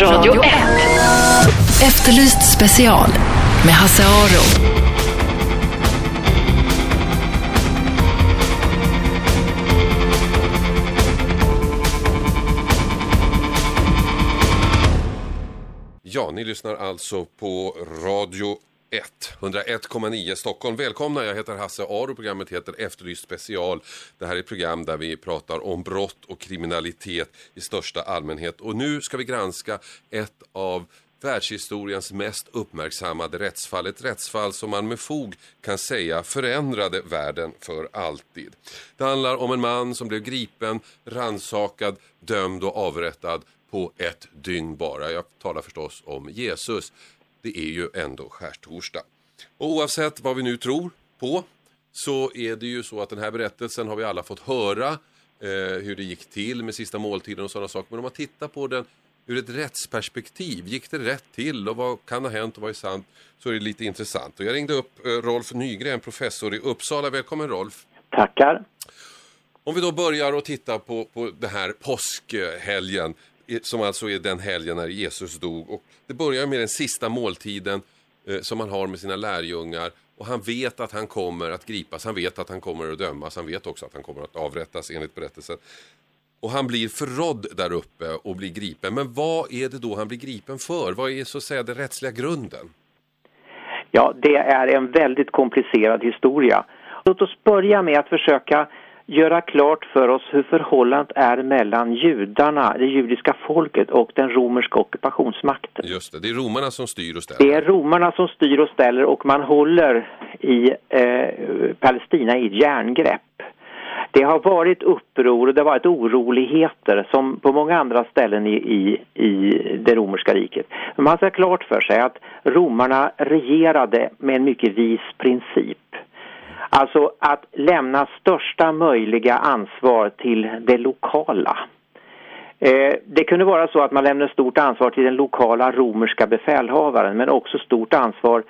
Radio 1. Efterlyst special med Hasse Aro. Ja, ni lyssnar alltså på Radio 1, 101,9 Stockholm. Välkomna, jag heter Hasse Aro. Programmet heter Efterlyst special. Det här är ett program där vi pratar om brott och kriminalitet i största allmänhet. Och nu ska vi granska ett av världshistoriens mest uppmärksammade rättsfall. Ett rättsfall som man med fog kan säga förändrade världen för alltid. Det handlar om en man som blev gripen, ransakad, dömd och avrättad på ett dygn bara. Jag talar förstås om Jesus. Det är ju ändå skärtorsdag. Och oavsett vad vi nu tror på så är det ju så att den här berättelsen har vi alla fått höra eh, hur det gick till med sista måltiden och sådana saker. Men om man tittar på den ur ett rättsperspektiv, gick det rätt till och vad kan ha hänt och vad är sant? Så är det lite intressant. Och jag ringde upp eh, Rolf Nygren, professor i Uppsala. Välkommen Rolf! Tackar. Om vi då börjar och titta på, på det här påskhelgen som alltså är den helgen när Jesus dog. Och det börjar med den sista måltiden eh, som han har med sina lärjungar. Och han vet att han kommer att gripas, han vet att han kommer att dömas, han vet också att han kommer att avrättas enligt berättelsen. Och han blir förrådd där uppe och blir gripen. Men vad är det då han blir gripen för? Vad är så att säga den rättsliga grunden? Ja, det är en väldigt komplicerad historia. Låt oss börja med att försöka göra klart för oss hur förhållandet är mellan judarna, det judiska folket och den romerska ockupationsmakten. Just det, det är romarna som styr och ställer. Det är romarna som styr och ställer och man håller i eh, Palestina i ett järngrepp. Det har varit uppror och det har varit oroligheter som på många andra ställen i, i, i det romerska riket. Men man ska klart för sig att romarna regerade med en mycket vis princip. Alltså att lämna största möjliga ansvar till det lokala. Eh, det kunde vara så att man lämnade stort ansvar till den lokala romerska befälhavaren men också stort ansvar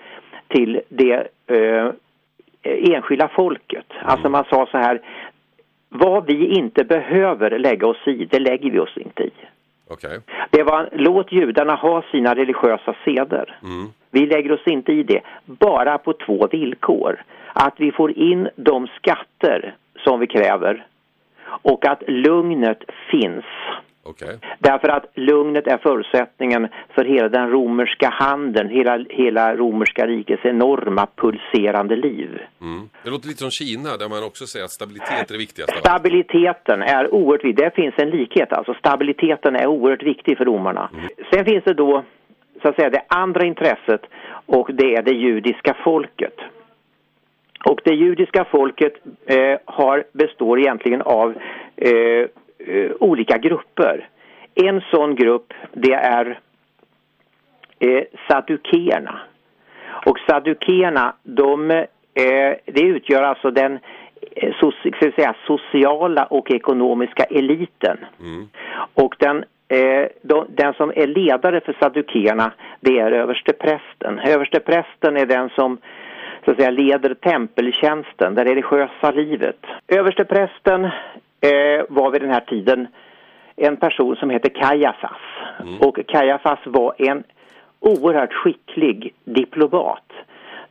till det eh, enskilda folket. Alltså man sa så här, vad vi inte behöver lägga oss i, det lägger vi oss inte i. Okej. Det var, låt judarna ha sina religiösa seder. Mm. Vi lägger oss inte i det, bara på två villkor. Att vi får in de skatter som vi kräver och att lugnet finns. Okej. Därför att lugnet är förutsättningen för hela den romerska handeln, hela, hela romerska rikets enorma pulserande liv. Mm. Det låter lite som Kina där man också säger att stabilitet är det viktigaste. Stabiliteten är oerhört viktig. Det finns en likhet alltså. Stabiliteten är oerhört viktig för romarna. Sen finns det då så att säga det andra intresset och det är det judiska folket. Och det judiska folket eh, har, består egentligen av eh, eh, olika grupper. En sån grupp det är eh, saddukeerna. Och saddukeerna de, eh, det utgör alltså den eh, so säga, sociala och ekonomiska eliten. Mm. Och den, eh, de, den som är ledare för saddukeerna det är översteprästen. Översteprästen är den som så att säga, leder tempeltjänsten, det religiösa livet. Översteprästen eh, var vid den här tiden en person som heter Kajafas. Och Kajafas var en oerhört skicklig diplomat.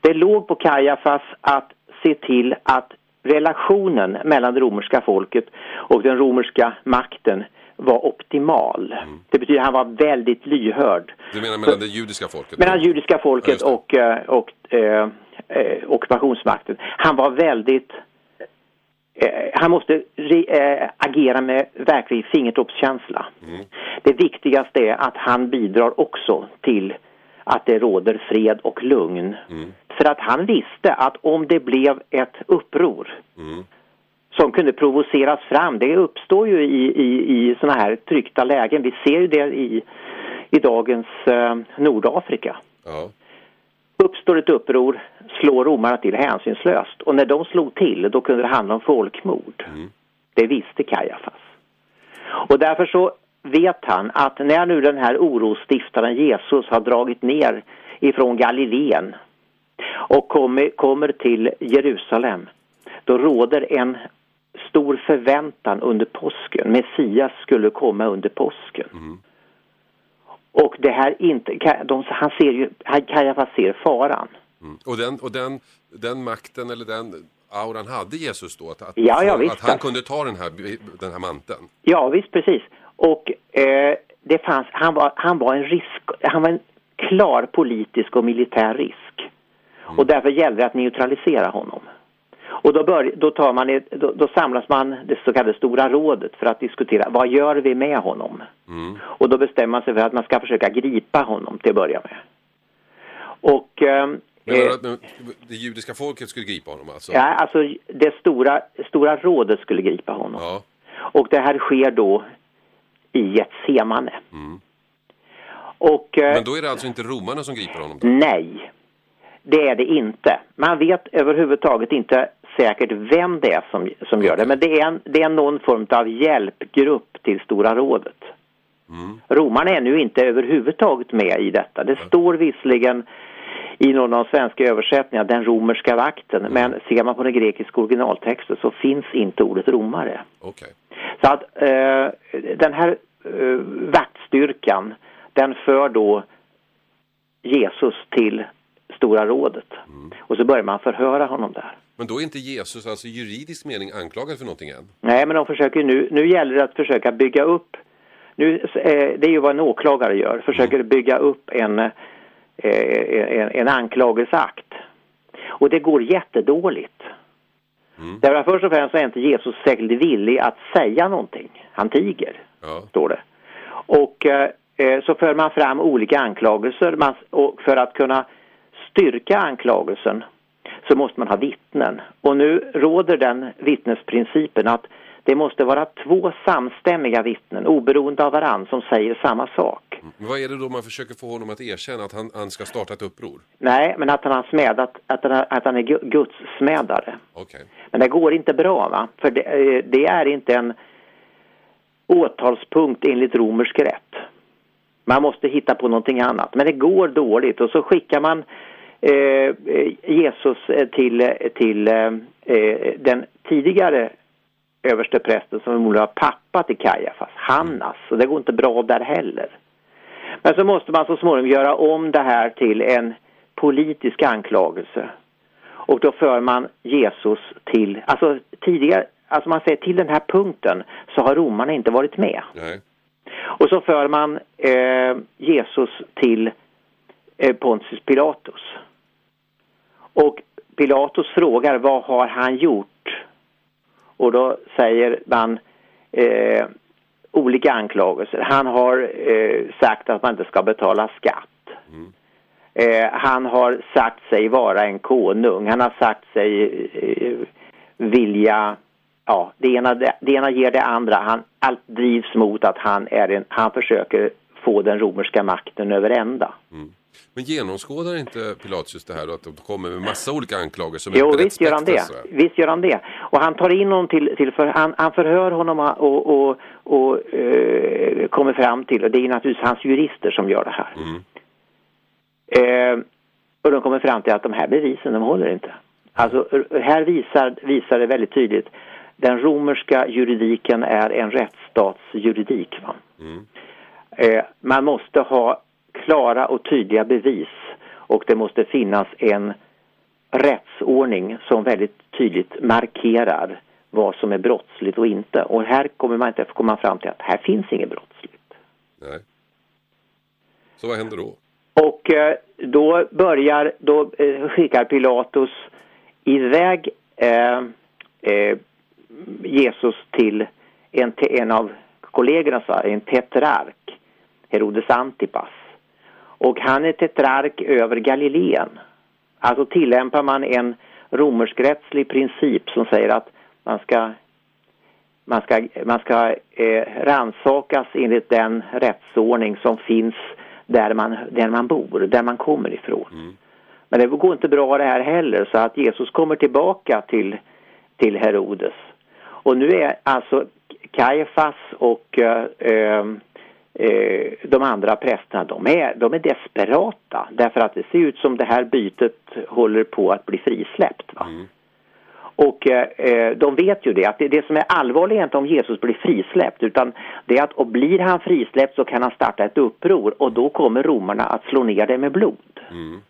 Det låg på Kajafas att se till att relationen mellan det romerska folket och den romerska makten var optimal. Det betyder att han var väldigt lyhörd. Du menar mellan det judiska folket? Mellan judiska Ja, folket det. och, eh, och eh, eh, ockupationsmakten. Han var väldigt... Eh, han måste re, eh, agera med verklig fingertoppskänsla. Mm. Det viktigaste är att han bidrar också till att det råder fred och lugn. Mm. För att han visste att om det blev ett uppror Mm. som kunde provoceras fram. Det uppstår ju i, i, i såna här tryckta lägen. Vi ser ju det i, i dagens eh, Nordafrika. Ja. Uppstår ett uppror slår romarna till hänsynslöst och när de slog till då kunde det handla om folkmord. Det visste Kajafas. Och därför så vet han att när nu den här orosstiftaren Jesus har dragit ner ifrån Galileen och kommer, kommer till Jerusalem då råder en stor förväntan under påsken. Messias skulle komma under påsken. Och det här inte, de, han ser ju, Kajafas ser faran. Mm. Och, den, och den, den makten eller den auran hade Jesus då? Att, att, ja, ja, visst, att han kunde ta den här, den här manteln? Ja, visst precis. Och eh, det fanns, han var, han var en risk, han var en klar politisk och militär risk. Mm. Och därför gällde det att neutralisera honom. Och då, bör, då, tar man, då, då, samlas man det så kallade Stora rådet för att diskutera vad gör vi med honom? Mm. Och då bestämmer man sig för att man ska försöka gripa honom till att börja med. Och... Eh, Menar du att det judiska folket skulle gripa honom alltså? Ja, alltså det stora, stora rådet skulle gripa honom. Ja. Och det här sker då i ett semane. Mm. Och, eh, Men då är det alltså inte romarna som griper honom? Då? Nej, det är det inte. Man vet överhuvudtaget inte säkert vem det är som, som gör det. Men det är, en, det är någon form av hjälpgrupp till Stora rådet. Mm. Romarna är nu inte överhuvudtaget med i detta. Det står visserligen i någon av de svenska översättningarna den romerska vakten. Mm. Men ser man på den grekiska originaltexten så finns inte ordet romare. Okay. Så att eh, den här eh, vaktstyrkan den för då Jesus till Stora rådet. Mm. Och så börjar man förhöra honom där. Men då är inte Jesus alltså i juridisk mening anklagad för någonting än? Nej, men de försöker nu, nu gäller det att försöka bygga upp, nu, eh, det är ju vad en åklagare gör, försöker mm. bygga upp en, eh, en, en anklagelseakt. Och det går jättedåligt. Mm. Därför först och främst är inte Jesus särskilt villig att säga någonting. Han tiger, ja. står det. Och eh, eh så för man fram olika anklagelser man, och för att kunna styrka anklagelsen så måste man ha vittnen. Och nu råder den vittnesprincipen att det måste vara två samstämmiga vittnen, oberoende av varann, som säger samma sak. Vad är det då man försöker få honom att erkänna? Att han, han ska starta ett uppror? Nej, men att han har smädat, att han, att han är Guds smädare. Okay. Men det går inte bra, va? För det, eh, det är inte en åtalspunkt enligt romersk rätt. Man måste hitta på någonting annat. Men det går dåligt och så skickar man Jesus eh, till, till eh, den tidigare överste prästen som förmodligen var pappa till Kajafas, Hannas, och det går inte bra där heller. Men så måste man så småningom göra om det här till en politisk anklagelse. Och då för man Jesus till, alltså tidigare, alltså man säger till den här punkten så har romarna inte varit med. Nej. Och så för man eh, Jesus till eh, Pontius Pilatus. Och Pilatus frågar vad har han gjort? Och då säger man eh, olika anklagelser. Han har eh, sagt att man inte ska betala skatt. Mm. Eh, han har sagt sig vara en konung. Han har sagt sig eh, vilja, ja, det ena, det, det, ena ger det andra. Han, allt drivs mot att han, är en, han försöker få den romerska makten över ända. Mm. Men genomskådar inte Pilatus det här då, att de kommer med massa olika anklagelser? Jo, visst gör han det. Visst gör han det. Och han tar in honom till, till för, han, han förhör honom och, och, och eh, kommer fram till, och det är naturligtvis hans jurister som gör det här. Mm. Eh, och de kommer fram till att de här bevisen, de håller inte. Alltså, här visar, visar det väldigt tydligt, den romerska juridiken är en rättsstatsjuridik. Va? Mm. Eh, man måste ha klara och tydliga bevis och det måste finnas en rättsordning som väldigt tydligt markerar vad som är brottsligt och inte. Och här kommer man inte komma fram till att här finns inget brottsligt. Nej. Så vad händer då? Och eh, då börjar, då eh, skickar Pilatus iväg eh, eh Jesus till en, en av kollegorna, en tetrark, Herodes Antipas. Och han är tetrark över Galileen. Alltså tillämpar man en romerskrättslig princip som säger att man ska man ska, man ska eh, ransakas enligt den rättsordning som finns där man, där man bor, där man kommer ifrån. Mm. Men det går inte bra det här heller så att Jesus kommer tillbaka till, till Herodes. Och nu är alltså Kajfas och eh eh, de andra prästerna, de är, de är desperata därför att det ser ut som det här bytet håller på att bli frisläppt. Mm. Och eh, de vet ju det, att det, det som är allvarligt är inte om Jesus blir frisläppt utan det är att och blir han frisläppt så kan han starta ett uppror och då kommer romarna att slå ner det med blod. Mm.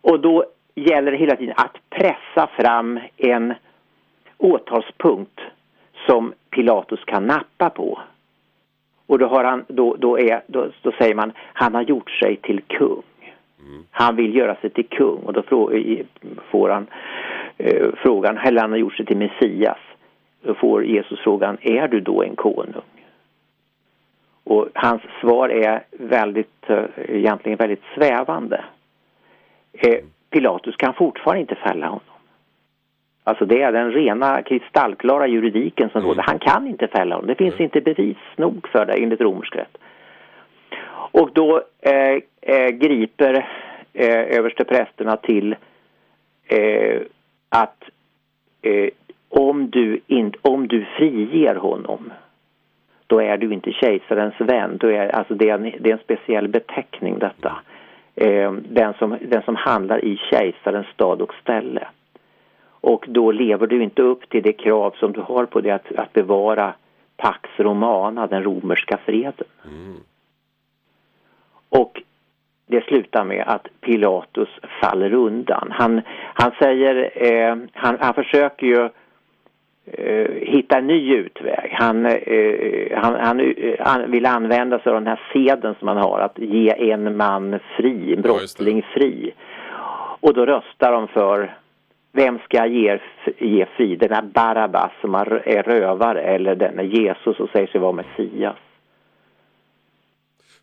Och då gäller det hela tiden att pressa fram en åtalspunkt som Pilatus kan nappa på. Och då, har han, då, då, är, då, då säger man han har gjort sig till kung. Han vill göra sig till kung och då får han eh, frågan, eller han har gjort sig till Messias. Då får Jesus frågan, är du då en konung? Och hans svar är väldigt, eh, egentligen väldigt svävande. Eh, Pilatus kan fortfarande inte fälla honom. Alltså det är den rena kristallklara juridiken som mm. råder. Han kan inte fälla honom. Det finns mm. inte bevis nog för det enligt romersk rätt. Och då eh, eh, griper eh, översteprästerna till eh, att eh, om, du in, om du friger honom då är du inte kejsarens vän. Då är, alltså det, är en, det är en speciell beteckning detta. Eh, den, som, den som handlar i kejsarens stad och ställe. Och då lever du inte upp till det krav som du har på det att, att bevara Pax Romana, den romerska freden. Mm. Och det slutar med att Pilatus faller undan. Han, han säger, eh, han, han försöker ju eh, hitta en ny utväg. Han, eh, han, han, han, vill använda sig av den här seden som han har, att ge en man fri, en brottsling fri. Och då röstar de för vem ska ge, ge fri? Den här Barabbas som är rövare eller den är Jesus och säger sig vara Messias?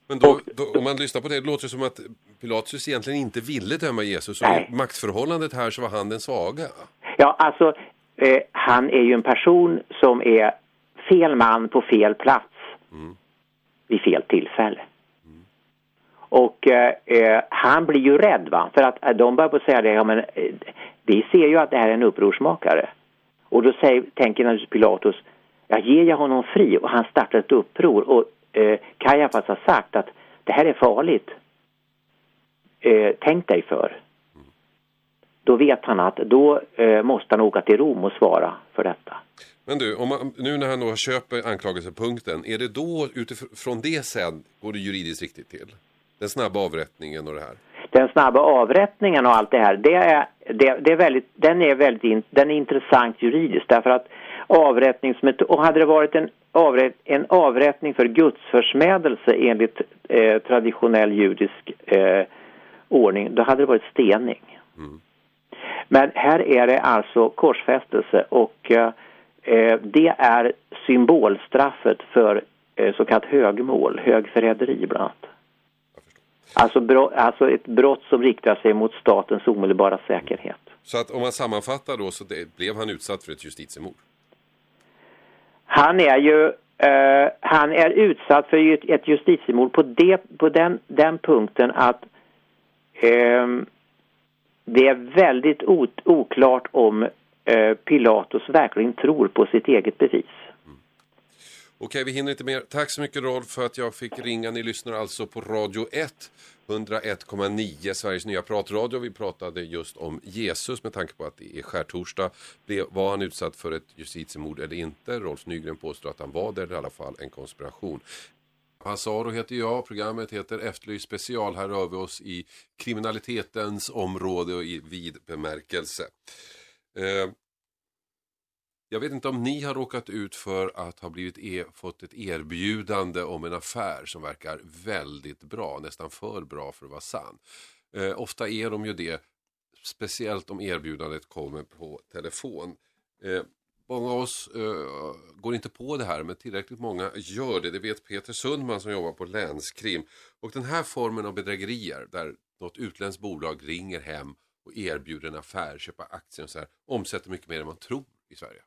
Men då, då, om man lyssnar på det, det låter det som att Pilatus egentligen inte ville döma Jesus. Och i maktförhållandet här så var han den svaga. Ja, alltså eh, han är ju en person som är fel man på fel plats mm. vid fel tillfälle. Mm. Och eh, eh han blir ju rädd va, för att eh, de börjar på säga det, ja men eh, vi ser ju att det här är en upprorsmakare. Och då säger, tänker naturligtvis Pilatus, ja ger jag honom fri och han startar ett uppror och eh, Kajafas har sagt att det här är farligt. Eh, tänk dig för. Då vet han att då eh, måste han åka till Rom och svara för detta. Men du, om man, nu när han då köper anklagelsepunkten, är det då utifrån det sen går det juridiskt riktigt till? Den snabba avrättningen och det här? Den snabba avrättningen och allt det här, det är, det, det är väldigt, den är väldigt in, den är intressant juridiskt därför att avrättningsmetod, och hade det varit en, avrätt, en avrättning för gudsförsmädelse enligt eh, traditionell judisk eh, ordning, då hade det varit stening. Mm. Men här är det alltså korsfästelse och eh, eh det är symbolstraffet för eh, så kallat högmål, högförräderi bland annat. Alltså, brott, alltså ett brott som riktar sig mot statens omedelbara säkerhet. Så att om man sammanfattar då så det, blev han utsatt för ett justitiemord? Han är ju eh, han är utsatt för ett justitiemord på, det, på den, den punkten att eh, det är väldigt oklart om eh, Pilatus verkligen tror på sitt eget bevis. Mm. Okej, vi hinner inte mer. Tack så mycket Rolf för att jag fick ringa. Ni lyssnar alltså på Radio 1, 101,9, Sveriges nya pratradio. Vi pratade just om Jesus med tanke på att det är skärtorsdag. Var han utsatt för ett justitiemord eller inte? Rolf Nygren påstår att han var det, eller i alla fall en konspiration. Hassaro heter jag, programmet heter Efterlyst special. Här rör vi oss i kriminalitetens område och i vid bemärkelse. Eh, jag vet inte om ni har råkat ut för att ha blivit e fått ett erbjudande om en affär som verkar väldigt bra, nästan för bra för att vara sann. Eh, ofta är de ju det, speciellt om erbjudandet kommer på telefon. Eh, många av oss eh, går inte på det här men tillräckligt många gör det. Det vet Peter Sundman som jobbar på länskrim. Och den här formen av bedrägerier där något utländskt bolag ringer hem och erbjuder en affär, köpa aktier och så här, omsätter mycket mer än man tror i Sverige.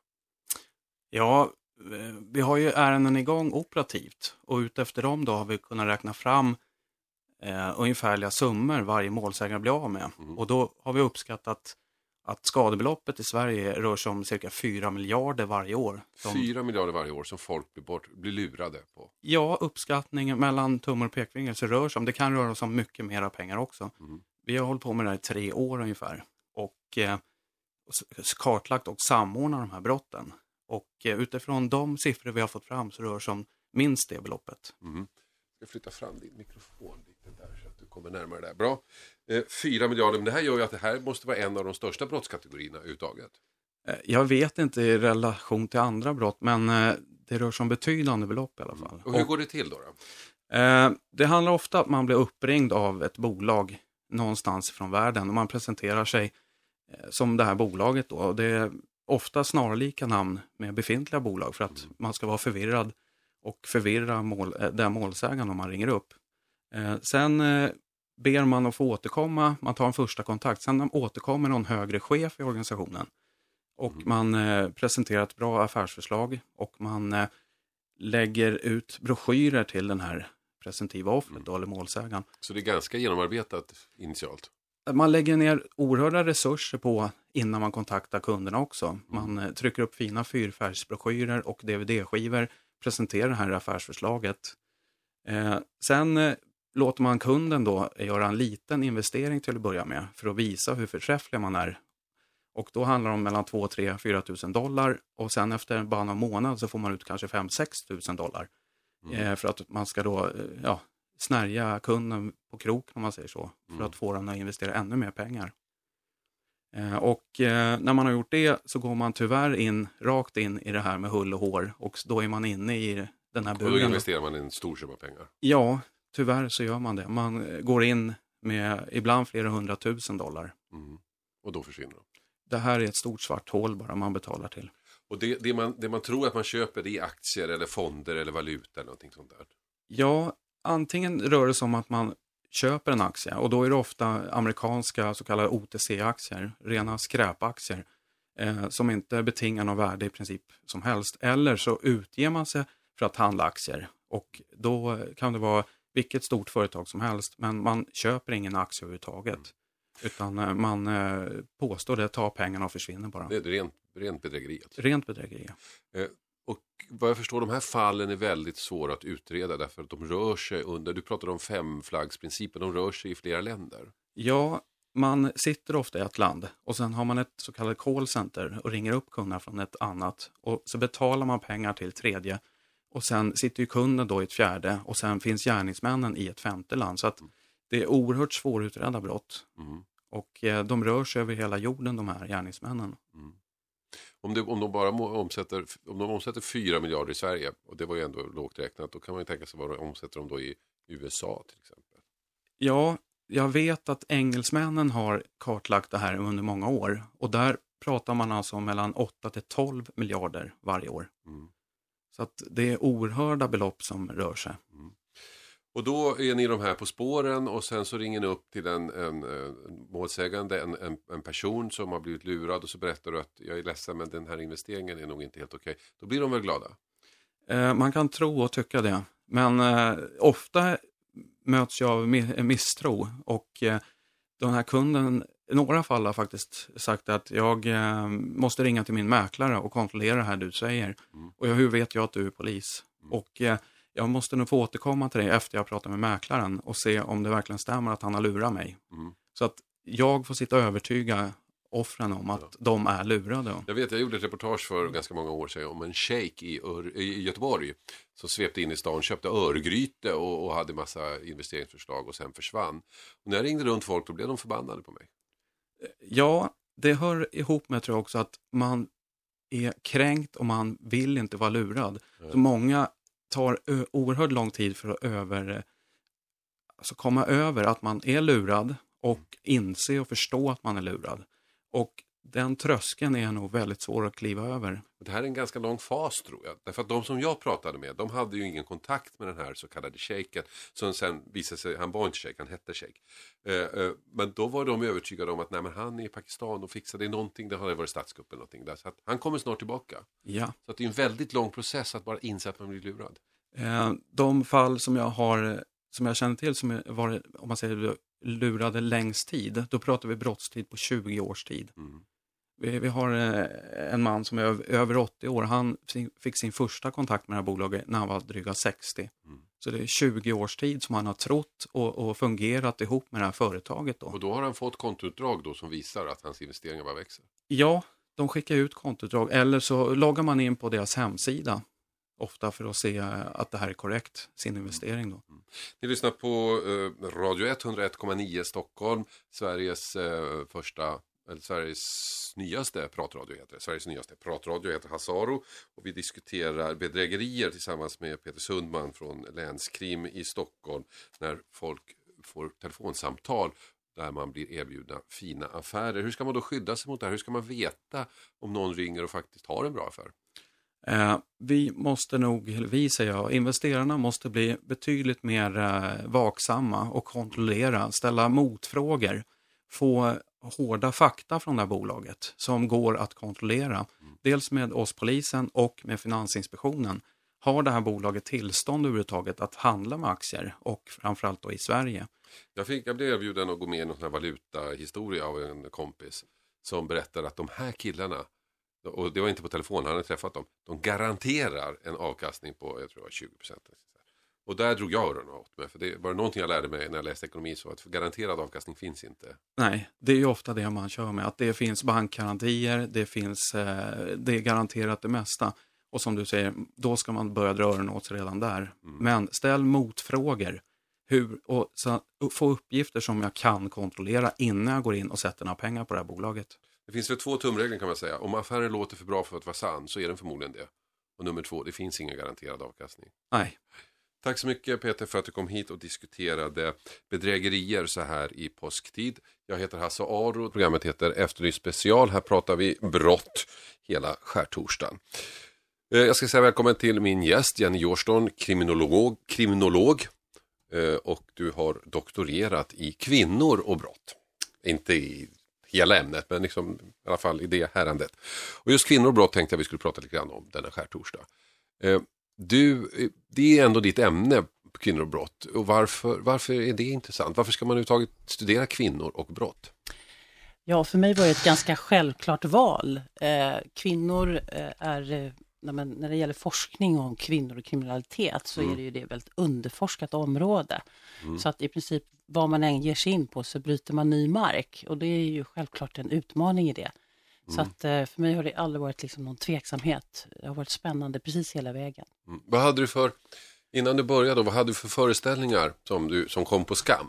Ja, eh, vi har ju ärenden igång operativt och utefter dem då har vi kunnat räkna fram eh, ungefärliga summor varje målsägare blir av med. Mm. Och då har vi uppskattat att skadebeloppet i Sverige rör sig om cirka 4 miljarder varje år. Som... 4 miljarder varje år som folk blir, bort, blir lurade på? Ja, uppskattningen mellan tummar och pekfinger så rör sig om, det kan röra sig om mycket mera pengar också. Mm. Vi har hållit på med det här i tre år ungefär. Och eh, kartlagt och samordnat de här brotten. Och eh, utifrån de siffror vi har fått fram så rör det sig om minst det beloppet. Mm. Jag flytta fram din mikrofon lite där så att du kommer närmare där. Bra. Eh, 4 miljarder, men det här gör ju att det här måste vara en av de största brottskategorierna överhuvudtaget. Eh, Jag vet inte i relation till andra brott, men det rör sig om betydande belopp i alla fall. Mm. Och hur går det till då? då? Det handlar ofta om att man blir uppringd av ett bolag någonstans från världen och man presenterar sig som det här bolaget då. Det ofta snarlika namn med befintliga bolag för att man ska vara förvirrad och förvirra mål, eh, den målsägaren om man ringer upp. Eh, sen eh, ber man att få återkomma, man tar en första kontakt, sen återkommer någon högre chef i organisationen och man eh, presenterar ett bra affärsförslag och man lägger ut broschyrer till den här presumtiva offret då, eller målsägaren. Så det är ganska genomarbetat initialt. Man lägger ner oerhörda resurser på innan man kontaktar kunderna också. Man eh, trycker upp fina fyrfärgsbroschyrer och DVD-skivor, presenterar det här affärsförslaget. Eh, sen eh, låter man kunden då göra en liten investering till att börja med för att visa hur förträfflig man är. Och då handlar det om mellan 2, 3, 4 tusen dollar och sen efter bara någon månad så får man ut kanske 5, 6 tusen dollar. Eh, för att man ska då eh, ja, snärja kunden på kroken om man säger så. För att få dem att investera ännu mer pengar. Eh, och eh, när man har gjort det så går man tyvärr in, rakt in i det här med hull och hår. Och då är man inne i den här Och då buren. investerar man en stor summa pengar. Ja, tyvärr så gör man det. Man går in med ibland flera hundratusen dollar. Mm. Och då försvinner de. Det här är ett stort svart hål bara man betalar till. Och det, det, man, det man tror att man köper det är aktier eller fonder eller valuta eller någonting sånt där. Ja, antingen rör det sig om att man köper en aktie och då är det ofta amerikanska så kallade OTC-aktier, rena skräpaktier, eh, som inte betingar något värde i princip som helst. Eller så utger man sig för att handla aktier och då kan det vara vilket stort företag som helst, men man köper ingen aktie överhuvudtaget. Utan eh, man eh, påstår det, tar pengarna och försvinner bara. Det är ett rent, rent bedrägeri. alltså. Rent bedrägeri. Eh, och vad jag förstår, de här fallen är väldigt svåra att utreda därför att de rör sig under, du pratade om femflaggsprincipen, de rör sig i flera länder. Ja, man sitter ofta i ett land och sen har man ett så kallat callcenter och ringer upp kunder från ett annat och så betalar man pengar till tredje och sen sitter ju kunden då i ett fjärde och sen finns gärningsmännen i ett femte land. Så att det är oerhört svårutredda brott Mm. och eh, de rör sig över hela jorden de här gärningsmännen. Om, det, om de bara omsätter, om de omsätter 4 miljarder i Sverige, och det var ju ändå lågt räknat, då kan man ju tänka sig vad de omsätter de då i USA till exempel. Ja, jag vet att engelsmännen har kartlagt det här under många år och där pratar man alltså om mellan 8 till 12 miljarder varje år. Mm. Så att det är oerhörda belopp som rör sig. Och då är ni de här på spåren och sen så ringer ni upp till en, en, en målsägande, en, en, en person som har blivit lurad och så berättar du att jag är ledsen men den här investeringen är nog inte helt okej. Då blir de väl glada? Eh, man kan tro och tycka det, men eh, ofta möts jag av mi- misstro och eh, den här kunden, i några fall har faktiskt sagt att jag eh, måste ringa till min mäklare och kontrollera det här du säger. Och jag, hur vet jag att du är polis? Och eh, jag måste nog få återkomma till dig efter jag pratat med mäklaren och se om det verkligen stämmer att han har lurat mig. Mm. Så att jag får sitta och övertyga offren om att de är lurade. Jag vet, jag gjorde ett reportage för ganska många år sedan om en shejk i, Ör- i Göteborg som svepte in i stan, köpte örgryte och, och hade massa investeringsförslag och sen försvann. Och när jag ringde runt folk då blev de förbannade på mig. Ja, det hör ihop med tror jag också att man är kränkt och man vill inte vara lurad. Så många tar oerhört lång tid för att över, alltså komma över att man är lurad och inse och förstå att man är lurad. Och den tröskeln är nog väldigt svår att kliva över. Det här är en ganska lång fas tror jag. Därför att de som jag pratade med, de hade ju ingen kontakt med den här så kallade shejken. Som sen visade sig, han var inte shejk, han hette shejk. Eh, eh, men då var de övertygade om att nej, men han är i Pakistan och fixade någonting, det hade varit statskupp eller någonting där. Så han kommer snart tillbaka. Ja. Så att det är en väldigt lång process att bara inse att man blir lurad. Eh, De fall som jag har, som jag känner till som var, om man säger lurade längst tid, då pratar vi brottstid på 20 års tid. Mm. Vi, vi har eh, en man som är över, över 80 år, han fi- fick sin första kontakt med det här bolaget när han var dryga 60. Mm. Så det är 20 års tid som han har trott och, och fungerat ihop med det här företaget. Då. Och då har han fått kontoutdrag då som visar att hans investeringar bara växer. Ja, de skickar ut kontoutdrag eller så loggar man in på deras hemsida. Ofta för att se att det här är korrekt, sin investering. Då. Ni lyssnar på eh, Radio 101,9 Stockholm, Sveriges eh, första eller Sveriges nyaste pratradio heter det. Sveriges nyaste pratradio heter Hasaro och vi diskuterar bedrägerier tillsammans med Peter Sundman från Länskrim i Stockholm när folk får telefonsamtal där man blir erbjudna fina affärer. Hur ska man då skydda sig mot det här? Hur ska man veta om någon ringer och faktiskt har en bra affär? Eh, vi måste nog, eller vi säger jag, investerarna måste bli betydligt mer eh, vaksamma och kontrollera, ställa motfrågor, få hårda fakta från det här bolaget som går att kontrollera. Dels med oss polisen och med Finansinspektionen. Har det här bolaget tillstånd överhuvudtaget att handla med aktier och framförallt då i Sverige? Jag, fick, jag blev erbjuden att gå med i någon sån här valutahistoria av en kompis som berättade att de här killarna, och det var inte på telefon, han hade träffat dem, de garanterar en avkastning på, jag tror det var 20 procent. Och där drog jag öronen åt mig, för det var någonting jag lärde mig när jag läste ekonomi, så att garanterad avkastning finns inte. Nej, det är ju ofta det man kör med, att det finns bankgarantier, det finns, eh, det är garanterat det mesta. Och som du säger, då ska man börja dra öronen åt sig redan där. Mm. Men ställ motfrågor. Hur, och så, få uppgifter som jag kan kontrollera innan jag går in och sätter några pengar på det här bolaget. Det finns väl två tumregler kan man säga. Om affären låter för bra för att vara sann så är den förmodligen det. Och nummer två, det finns ingen garanterad avkastning. Nej. Tack så mycket Peter för att du kom hit och diskuterade bedrägerier så här i påsktid. Jag heter Hasse Aro, programmet heter Efterlyst special. Här pratar vi brott hela skärtorsdagen. Eh, jag ska säga välkommen till min gäst Jenny Jorston, kriminolog, kriminolog eh, och du har doktorerat i kvinnor och brott. Inte i hela ämnet, men liksom, i alla fall i det härandet. Och just kvinnor och brott tänkte jag vi skulle prata lite grann om denna skärtorsdag. Eh, Eh, du, det är ändå ditt ämne, kvinnor och brott. Och varför, varför är det intressant? Varför ska man överhuvudtaget studera kvinnor och brott? Ja, för mig var det ett ganska självklart val. Eh, kvinnor eh, är, eh, när det gäller forskning om kvinnor och kriminalitet så mm. är det ju det väldigt underforskat område. Mm. Så att i princip vad man än ger sig in på så bryter man ny mark och det är ju självklart en utmaning i det. Så mm. att eh, för mig har det aldrig varit liksom någon tveksamhet. Det har varit spännande precis hela vägen. Mm. Vad hade du för, innan du började, vad hade du för föreställningar som, du, som kom på skam?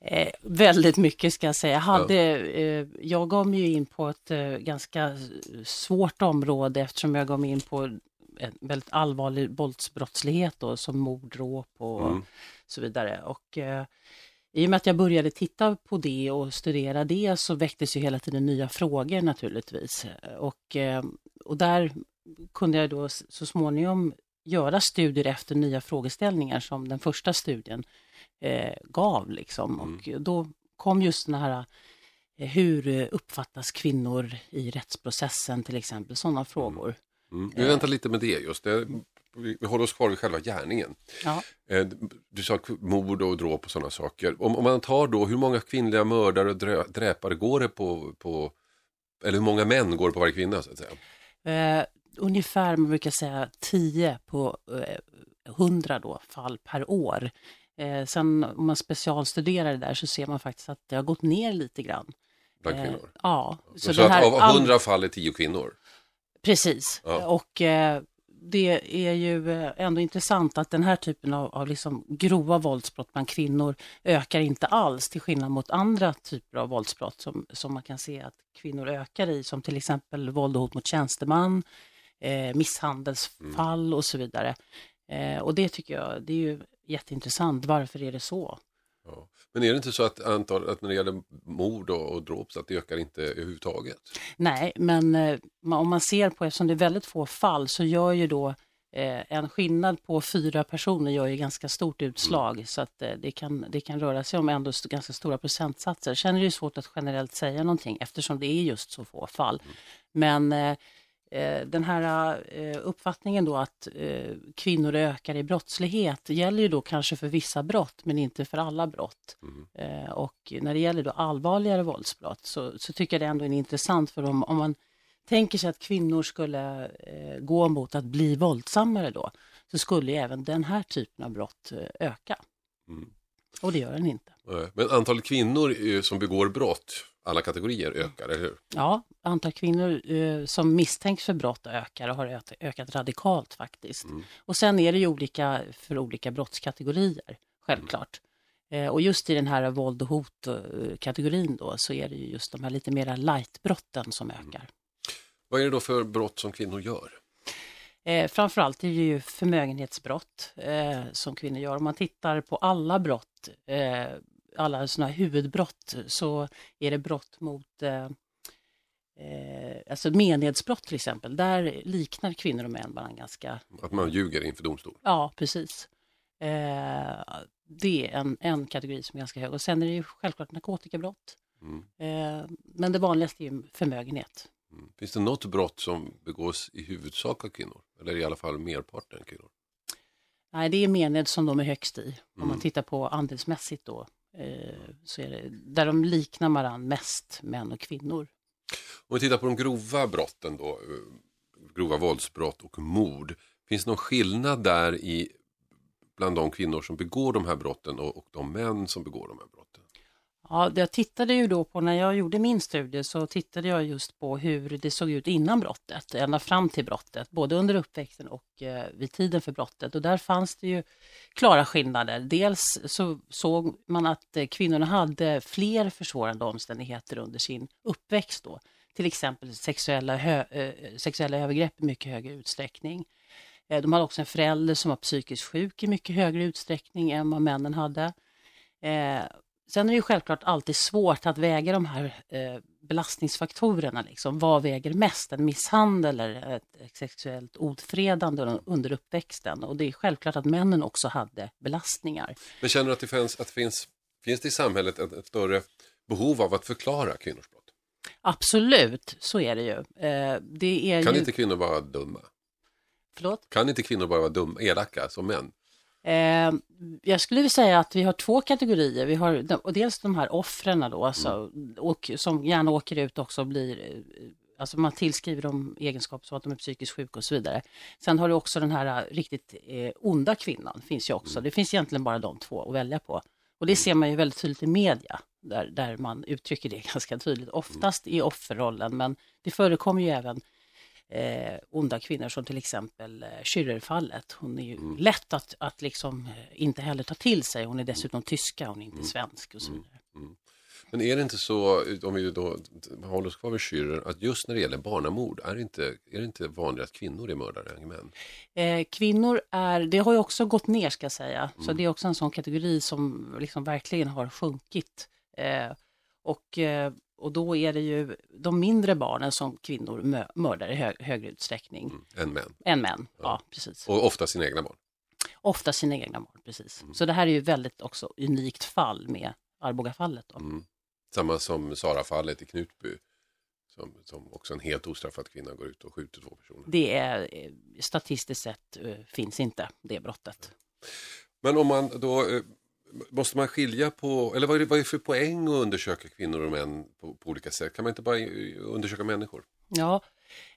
Eh, väldigt mycket ska jag säga. Jag, hade, eh, jag gav mig in på ett eh, ganska svårt område eftersom jag gav mig in på en väldigt allvarlig våldsbrottslighet då, som mord, dråp och mm. så vidare. Och, eh, i och med att jag började titta på det och studera det så väcktes ju hela tiden nya frågor naturligtvis. Och, eh, och där kunde jag då så småningom göra studier efter nya frågeställningar som den första studien eh, gav. Liksom. Mm. Och då kom just den här eh, hur uppfattas kvinnor i rättsprocessen till exempel, sådana mm. frågor. Mm. Vi väntar lite med det just. Det vi, håller oss kvar vid själva gärningen. Ja. Eh, du sa mord och dråp och sådana saker. Om, om, man tar då, hur många kvinnliga mördare och dräpare går det på, på, eller hur många män går det på varje kvinna så att säga? Eh, ungefär, man brukar säga 10 på eh, 100 då, fall per år. Eh, sen om man specialstuderar det där så ser man faktiskt att det har gått ner lite grann. Bland kvinnor? Eh, ja. Så, så att av 100 fall är 10 kvinnor? Precis. Ja. Och eh, det är ju eh, ändå intressant att den här typen av, av liksom grova våldsbrott bland kvinnor ökar inte alls till skillnad mot andra typer av våldsbrott som, som man kan se att kvinnor ökar i som till exempel våld och hot mot tjänsteman, eh, misshandelsfall mm. och så vidare. Eh, och det tycker jag, det är ju jätteintressant. Varför är det så? Ja. Men är det inte så att, antal, att när det gäller mord och, och dråp så att det ökar inte överhuvudtaget? Nej, men eh, om man ser på, eftersom det är väldigt få fall, så gör ju då eh, en skillnad på fyra personer gör ju ganska stort utslag mm. så att eh, det, kan, det kan röra sig om ändå st ganska stora procentsatser. Sen är det svårt att generellt säga någonting eftersom det är just så få fall. Mm. Men Eh, den här eh, uppfattningen då att eh, kvinnor ökar i brottslighet gäller ju då kanske för vissa brott men inte för alla brott. Mm. Och när det gäller då allvarligare våldsbrott så, så tycker jag det ändå är intressant för om, om man tänker sig att kvinnor skulle gå mot att bli våldsammare då, så skulle även den här typen av brott eh, öka. Mm. Och det gör den inte. Men antalet kvinnor eh, som begår brott, alla kategorier, ökar, eller hur? Ja, antal kvinnor eh, som misstänks för brott ökar och har ökat, ökat radikalt faktiskt. Mm. Och sen är det ju olika för olika brottskategorier, självklart. Eh, och just i den här våld och hot-kategorin då så är det ju just de här lite mera light-brotten som ökar. Vad är det då för brott som kvinnor gör? Eh, framförallt är det ju förmögenhetsbrott eh, som kvinnor gör. Om man tittar på alla brott, eh, alla sådana huvudbrott, så är det brott mot eh, eh, alltså menedighetsbrott till exempel. Där liknar kvinnor och män varandra ganska, Att man ljuger inför domstol? ja precis. Eh, det är en, en kategori som är ganska hög. Och sen är det ju självklart narkotikabrott. Mm. Eh, men det vanligaste är ju förmögenhet. Mm. Finns det något brott som begås i huvudsak av kvinnor? Eller i alla fall merparten kvinnor? Nej, det är mened som de är högst i. Om Mm. man tittar på andelsmässigt då. Eh, så är det där de liknar varandra mest, män och kvinnor. Om vi tittar på de grova brotten då, eh, grova våldsbrott och mord. Finns det någon skillnad där i bland de kvinnor som begår de här brotten och, och de män som begår de här brotten? Ja, jag tittade ju då på, när jag gjorde min studie så tittade jag just på hur det såg ut innan brottet, ända fram till brottet, både under uppväxten och eh, vid tiden för brottet. Och där fanns det ju klara skillnader. Dels så såg man att eh, kvinnorna hade fler försvårande omständigheter under sin uppväxt då. Till exempel sexuella, hö- eh, sexuella övergrepp i mycket högre utsträckning. Eh, de hade också en förälder som var psykiskt sjuk i mycket högre utsträckning än vad männen hade. Eh, Sen är det ju självklart alltid svårt att väga de här eh, belastningsfaktorerna. Liksom. Vad väger mest? En misshandel eller ett, sexuellt ofredande un- under uppväxten? Och det är självklart att männen också hade belastningar. Men känner du att det finns, att det finns, finns det i samhället ett, ett större behov av att förklara kvinnors brott? Absolut, så är det ju. Eh, det är Kan ju... inte kvinnor vara dumma? Förlåt? Kan inte kvinnor bara vara dumma, elaka som män? Eh, jag skulle vilja säga att vi har två kategorier. Vi har dels de här offren då, alltså, och, som gärna åker ut också och blir, eh, alltså man tillskriver dem egenskaper som att de är psykiskt sjuka och så vidare. Sen har du också den här eh, riktigt eh, onda kvinnan, finns ju också. Det finns egentligen bara de två att välja på. Och det ser man ju väldigt tydligt i media, där, där man uttrycker det ganska tydligt. Oftast i offerrollen, men det förekommer ju även eh, onda kvinnor som till exempel eh, Schürrerfallet. Hon är ju lätt att, att liksom eh, inte heller ta till sig. Hon är dessutom tyska, hon är inte svensk och så vidare. Men är det inte så, om vi då håller oss kvar vid Schürrer, att just när det gäller barnamord, är det inte, är det inte vanligare att kvinnor är mördare än män? Eh, kvinnor är, det har ju också gått ner ska jag säga, så det är också en sån kategori som liksom verkligen har sjunkit. Eh, och, eh, och då är det ju de mindre barnen som kvinnor mö- mördar i hö- högre utsträckning Än män? än män. Ja, precis. Och ofta sina egna barn? Ofta sina egna barn, precis. Så det här är ju väldigt också unikt fall med Arbogafallet. Då. Mm. Samma som Sara-fallet i Knutby. Som, som också en helt ostraffad kvinna går ut och skjuter två personer. Det är eh, statistiskt sett eh, finns inte det brottet. Men om man då, eh, måste man skilja på, eller vad är det, vad är det för poäng att undersöka kvinnor och män på, på olika sätt? Kan man inte bara eh, undersöka människor? Ja,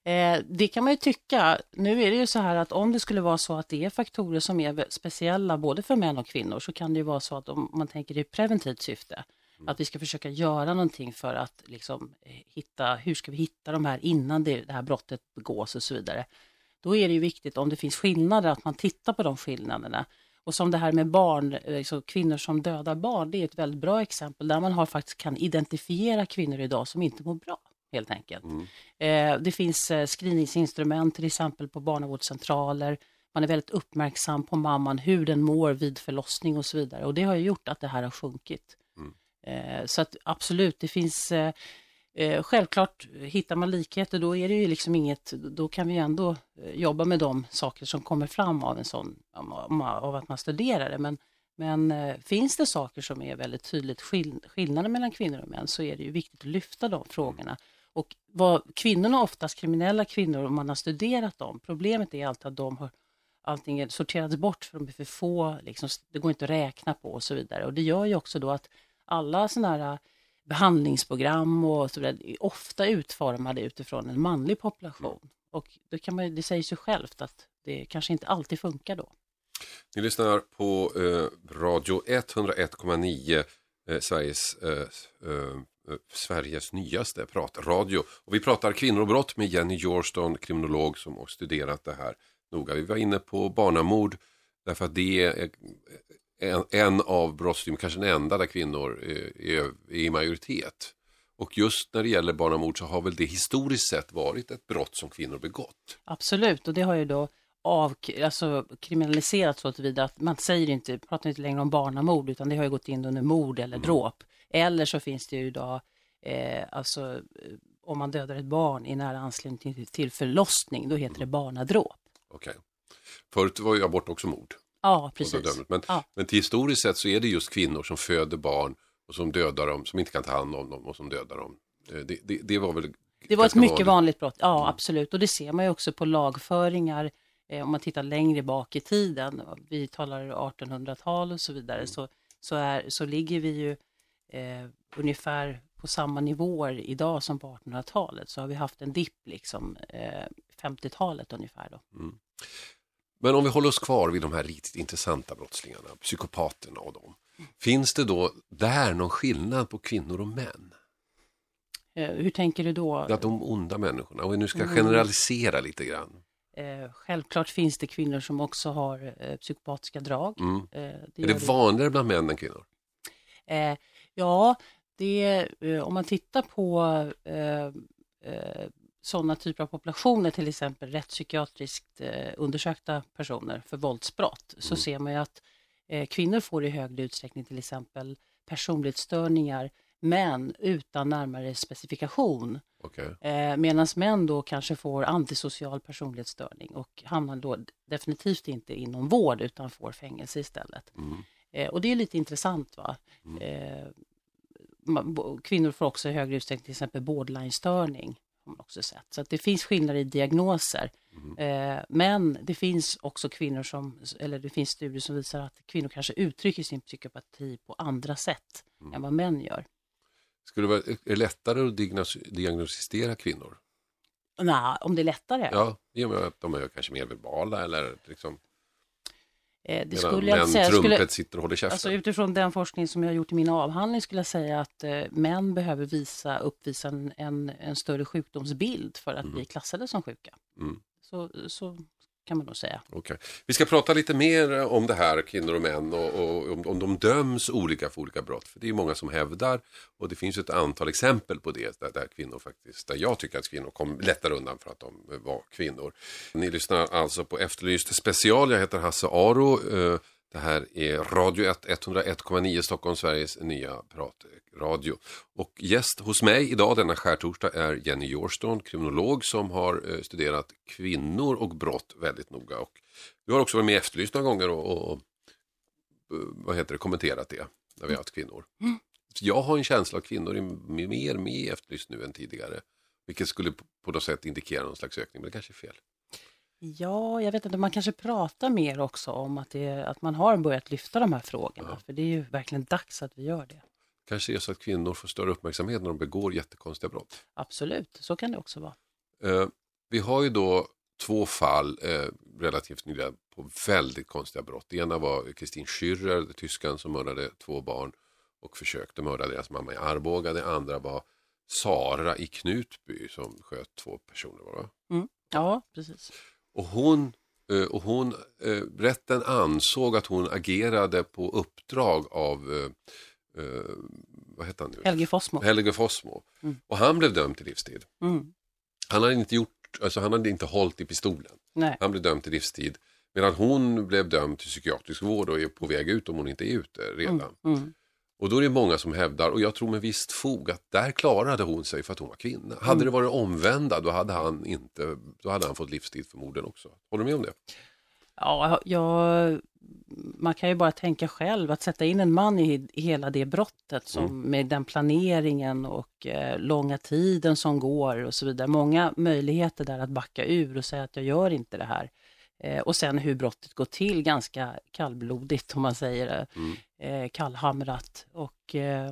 eh, det kan man ju tycka. Nu är det ju så här att om det skulle vara så att det är faktorer som är speciella både för män och kvinnor så kan det ju vara så att om man tänker i preventivt syfte att vi ska försöka göra någonting för att liksom eh, hitta, hur ska vi hitta de här innan det, det här brottet begås och så vidare. Då är det ju viktigt om det finns skillnader att man tittar på de skillnaderna. Och som det här med barn, eh, så kvinnor som dödar barn, det är ett väldigt bra exempel där man har faktiskt kan identifiera kvinnor idag som inte mår bra, helt enkelt. Eh, det finns eh, screeningsinstrument till exempel på barnavårdscentraler. Man är väldigt uppmärksam på mamman, hur den mår vid förlossning och så vidare. Och det har ju gjort att det här har sjunkit. Eh, så att absolut, det finns eh, självklart, eh, hittar man likheter då är det ju liksom inget, då kan vi ändå eh, jobba med de saker som kommer fram av en sån, av att man studerar det. Men, men eh, finns det saker som är väldigt tydligt skill skillnader mellan kvinnor och män så är det ju viktigt att lyfta de frågorna. Och vad, kvinnorna är oftast kriminella kvinnor om man har studerat dem. Problemet är alltid att de har antingen sorterats bort för de är för få, liksom, det går inte att räkna på och så vidare. Och det gör ju också då att alla sådana här behandlingsprogram och så vidare ofta utformade utifrån en manlig population. Och då kan man, det säger sig självt att det kanske inte alltid funkar då. Ni lyssnar på eh, Radio 101,9, eh, Sveriges, eh, eh, Sveriges nyaste pratradio. Och vi pratar kvinnor och brott med Jenny Jorston, kriminolog som har studerat det här noga. Vi var inne på barnamord därför att det är en, en av brottstyperna, kanske den enda där kvinnor är, är, är i majoritet. Och just när det gäller barnamord så har väl det historiskt sett varit ett brott som kvinnor begått. Absolut, och det har ju då av, alltså, kriminaliserats så tillvida att man säger inte, pratar inte längre om barnamord utan det har ju gått in under mord eller mm. dråp. Eller så finns det ju idag, eh, alltså eh, om man dödar ett barn i nära anslutning till, till förlossning, då heter mm. det barnadråp. Okej. Okay. Förut var ju abort också mord. Ja, precis. Men, ja. men till historiskt sett så är det just kvinnor som föder barn och som dödar dem, som inte kan ta hand om dem och som dödar dem. Eh, det, det, det var väl Det var ett mycket vanligt, vanligt brott, ja mm. absolut. Och det ser man ju också på lagföringar eh, om man tittar längre bak i tiden. Vi talar 1800-tal och så vidare. Mm. Så, så, är, så ligger vi ju eh, ungefär på samma nivåer idag som på 1800-talet. Så har vi haft en dipp liksom eh, 50-talet ungefär då. Mm. Men om vi håller oss kvar vid de här riktigt intressanta brottslingarna, psykopaterna och dem. Finns det då där någon skillnad på kvinnor och män? Eh, hur tänker du då? Att de onda människorna, och nu ska mm. generalisera lite grann. Eh, självklart finns det kvinnor som också har eh, psykopatiska drag. Mm. Eh, det är det vanligare bland män än kvinnor? Ja, det, om man tittar på sådana typer av populationer, till exempel rättspsykiatriskt eh, undersökta personer för våldsbrott, så mm. ser man ju att eh, kvinnor får i högre utsträckning till exempel personlighetsstörningar, men utan närmare specifikation. Okay. Eh, Medan män då kanske får antisocial personlighetsstörning och hamnar då definitivt inte inom vård utan får fängelse istället. Mm. Eh, och det är lite intressant. va? Mm. Eh, kvinnor får också i högre utsträckning till exempel borderline-störning har man också sett. Så det finns skillnader i diagnoser. Mm. Eh, men det finns också kvinnor som, eller det finns studier som visar att kvinnor kanske uttrycker sin psykopati på andra sätt mm. än vad män gör. Skulle det vara är det lättare att diagnostisera kvinnor? Nej, om det är lättare? Ja, i och med att de är kanske mer verbala eller liksom Eh, det skulle jag säga, trumpet sitter och håller käften. Alltså utifrån den forskning som jag har gjort i min avhandling skulle jag säga att eh, män behöver visa, uppvisa en, en, en större sjukdomsbild för att mm. bli klassade som sjuka. Mm. Så, så kan man nog säga. Okay. Vi ska prata lite mer om det här, kvinnor och män, och, och om, om de döms olika för olika brott. För det är många som hävdar, och det finns ett antal exempel på det, där, där kvinnor faktiskt, där jag tycker att kvinnor kom lättare undan för att de var kvinnor. Ni lyssnar alltså på Efterlyst special, jag heter Hasse Aro. Eh, det här är Radio 1, 101,9 Stockholm, Sveriges nya pratradio. Och gäst hos mig idag denna skärtorsdag är Jenny Jorston, kriminolog som har eh, studerat kvinnor och brott väldigt noga. Och du har också varit med i Efterlyst några gånger och, och, och eh, vad heter det, kommenterat det när vi har haft kvinnor. Mm. Jag har en känsla av att kvinnor är mer med i Efterlyst nu än tidigare. Vilket skulle på något sätt indikera någon slags ökning, men det kanske är fel. Ja, jag vet inte, man kanske pratar mer också om att, det, att man har börjat lyfta de här frågorna. Ja. För det är ju verkligen dags att vi gör det. Kanske är så att kvinnor får större uppmärksamhet när de begår jättekonstiga brott. Absolut, så kan det också vara. Eh, vi har ju då två fall eh, relativt nyligen på väldigt konstiga brott. Det ena var Kristin Schürrer, tyskan som mördade två barn och försökte mörda deras mamma i Arboga. Det andra var Sara i Knutby som sköt två personer. Va? Mm. Ja, precis. Och hon, eh, och hon, eh, rätten ansåg att hon agerade på uppdrag av eh, vad heter han nu? Helge Fossmo. Helge Fossmo. Mm. Och han blev dömd till livstid. Mm. Han hade inte gjort, alltså han hade inte hållit i pistolen. Nej. Han blev dömd till livstid. Medan hon blev dömd till psykiatrisk vård och är på väg ut om hon inte är ute redan. Mm. Och då är det många som hävdar, och jag tror med visst fog, att där klarade hon sig för att hon var kvinna. Mm. Hade det varit omvända, då hade han, inte, då hade han fått livstid för morden också. Håller du med om det? Ja, jag, man kan ju bara tänka själv att sätta in en man i, i hela det brottet som mm. med den planeringen och eh, långa tiden som går och så vidare. Många möjligheter där att backa ur och säga att jag gör inte det här. Eh, och sen hur brottet går till, ganska kallblodigt om man säger det, mm. eh, kallhamrat. Och eh,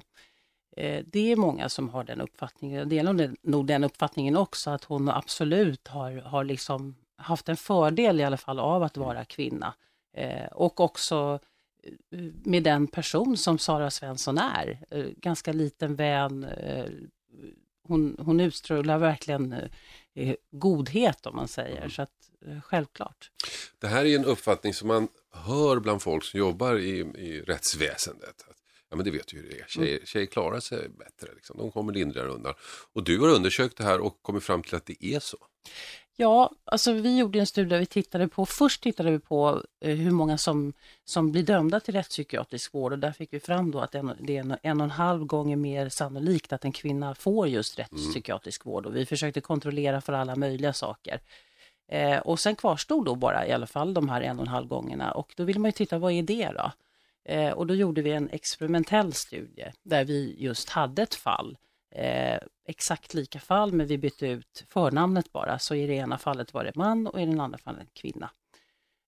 eh, det är många som har den uppfattningen. Jag delar nog den uppfattningen också, att hon absolut har, har liksom haft en fördel i alla fall av att vara kvinna. Eh, och också eh, med den person som Sara Svensson är. Ganska liten vän. Hon, hon utstrålar verkligen godhet om man säger. Mm. Så att eh, självklart. Det här är en uppfattning som man hör bland folk som jobbar i, i rättsväsendet. Att, Ja men det vet ju hur det är. Tjejer, tjejer klarar sig bättre. Liksom. De kommer lindrigare undan. Och du har undersökt det här och kommit fram till att det är så. Ja, alltså vi gjorde en studie där vi tittade på, först tittade vi på eh, hur många som, som blir dömda till rättspsykiatrisk vård. Och där fick vi fram då att en, det är en, en och en halv gånger mer sannolikt att en kvinna får just rättspsykiatrisk vård. Och vi försökte kontrollera för alla möjliga saker. Eh, och sen kvarstod då bara i alla fall de här en och en halv gångerna. Och då vill man ju titta, vad är det då? Eh, och då gjorde vi en experimentell studie där vi just hade ett fall eh, exakt lika fall, men vi bytte ut förnamnet bara. Så i det ena fallet var det man och i den andra fallet kvinna.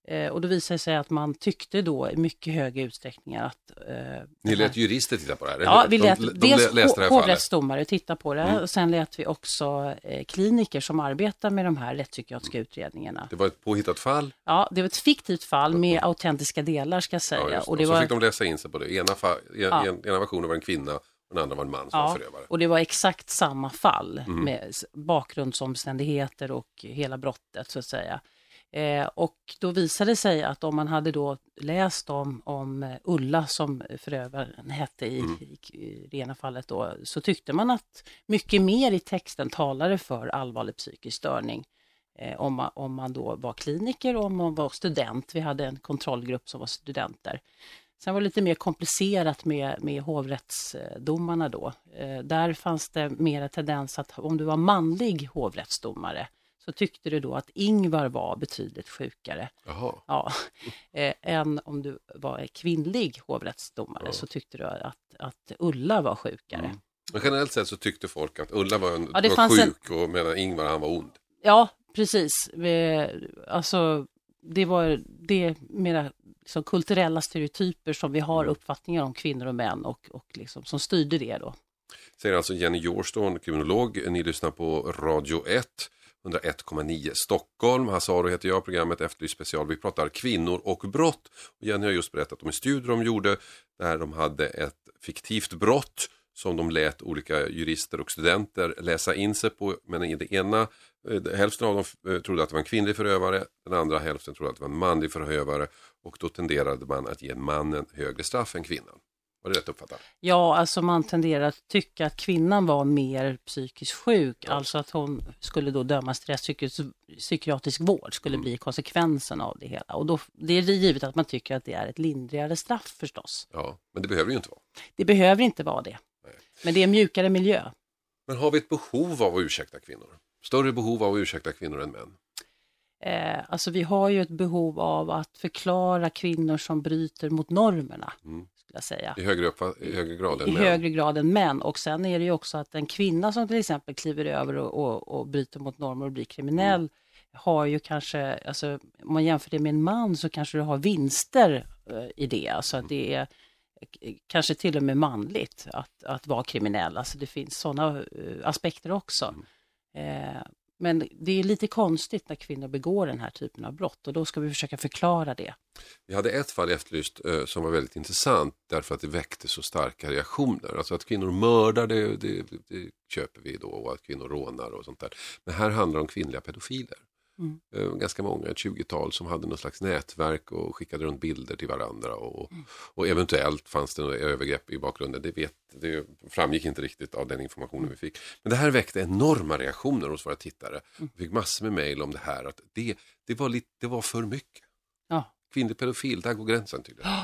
Eh, och då visade det sig att man tyckte då i mycket högre utsträckning att... Eh, Ni här- lät jurister titta på det här? Ja, vi lät de, de, dels det hovrättsdomare titta på det Mm. och sen lät vi också eh, kliniker som arbetar med de här rättspsykiatriska utredningarna. Det var ett påhittat fall. Ja, det var ett fiktivt fall med autentiska delar ska jag säga. Ja, det. och det så var... fick de läsa in sig på det. Ena, fa... en, Ja. en, ena versionen var en kvinna och den andra var en man som var Ja, förövare. och det var exakt samma fall Mm. med bakgrundsomständigheter och hela brottet så att säga. Eh, och då visade det sig att om man hade då läst om, om eh, Ulla som förövaren hette i, Mm. i, i det ena fallet då, så tyckte man att mycket mer i texten talade för allvarlig psykisk störning. Eh, om, man, om man då var kliniker och om man var student. Vi hade en kontrollgrupp som var studenter. Sen var det lite mer komplicerat med, med hovrättsdomarna då. Eh, där fanns det mer tendens att om du var manlig hovrättsdomare så tyckte du då att Ingvar var betydligt sjukare. Jaha. Ja, eh, än om du var kvinnlig hovrättsdomare Ja. så tyckte du att, att Ulla var sjukare. Mm. Men generellt sett så tyckte folk att Ulla var, en, Ja, var fanns en- sjuk och medan Ingvar han var ond. Ja, precis. Eh, Alltså, det var det mera liksom, kulturella stereotyper som vi har uppfattningar om kvinnor och män och, och liksom, som styrde det då. Säger alltså Jenny Jorston, kriminolog. Ni lyssnar på Radio 1. 101,9 Stockholm. Hasse Aro heter jag, programmet Efterlyst special. Vi pratar kvinnor och brott. Jenny har just berättat om en studie de gjorde där de hade ett fiktivt brott som de lät olika jurister och studenter läsa in sig på. Men i det ena, eh, hälften av dem eh, trodde att det var en kvinnlig förövare, den andra hälften trodde att det var en manlig förövare och då tenderade man att ge mannen högre straff än kvinnan. Var det rätt uppfattat? Ja, alltså man tenderar att tycka att kvinnan var mer psykiskt sjuk, Ja. alltså att hon skulle då dömas till rättspsykiatrisk psykiatrisk vård, skulle Mm. bli konsekvensen av det hela. Och då, det är givet att man tycker att det är ett lindrigare straff förstås. Ja, men det behöver ju inte vara. Det behöver inte vara det. Men det är en mjukare miljö. Men har vi ett behov av att ursäkta kvinnor? Större behov av att ursäkta kvinnor än män? Eh, alltså vi har ju ett behov av att förklara kvinnor som bryter mot normerna, Mm. skulle jag säga. I högre, i högre grad än I män? högre grad än män. Och sen är det ju också att en kvinna som till exempel kliver över och, och, och bryter mot normer och blir kriminell Mm. har ju kanske, alltså om man jämför det med en man så kanske du har vinster eh, i det. Alltså att det är kanske till och med manligt att, att vara kriminell. Alltså det finns sådana eh, aspekter också. Mm. Eh, men det är lite konstigt när kvinnor begår den här typen av brott och då ska vi försöka förklara det. Vi hade ett fall Efterlyst eh, som var väldigt intressant därför att det väckte så starka reaktioner. Alltså att kvinnor mördar, det, det, det köper vi då och att kvinnor rånar och sånt där. Men här handlar det om kvinnliga pedofiler. Mm. Eh, Ganska många, ett 20-tal som hade något slags nätverk och skickade runt bilder till varandra. Och, och eventuellt fanns det några övergrepp i bakgrunden. Det, vet, det framgick inte riktigt av den informationen vi fick. Men det här väckte enorma reaktioner hos våra tittare. Vi fick massor med mejl om det här. Att det, det, var lite, det var för mycket. Ja. Kvinnlig pedofil, där går gränsen tydligen.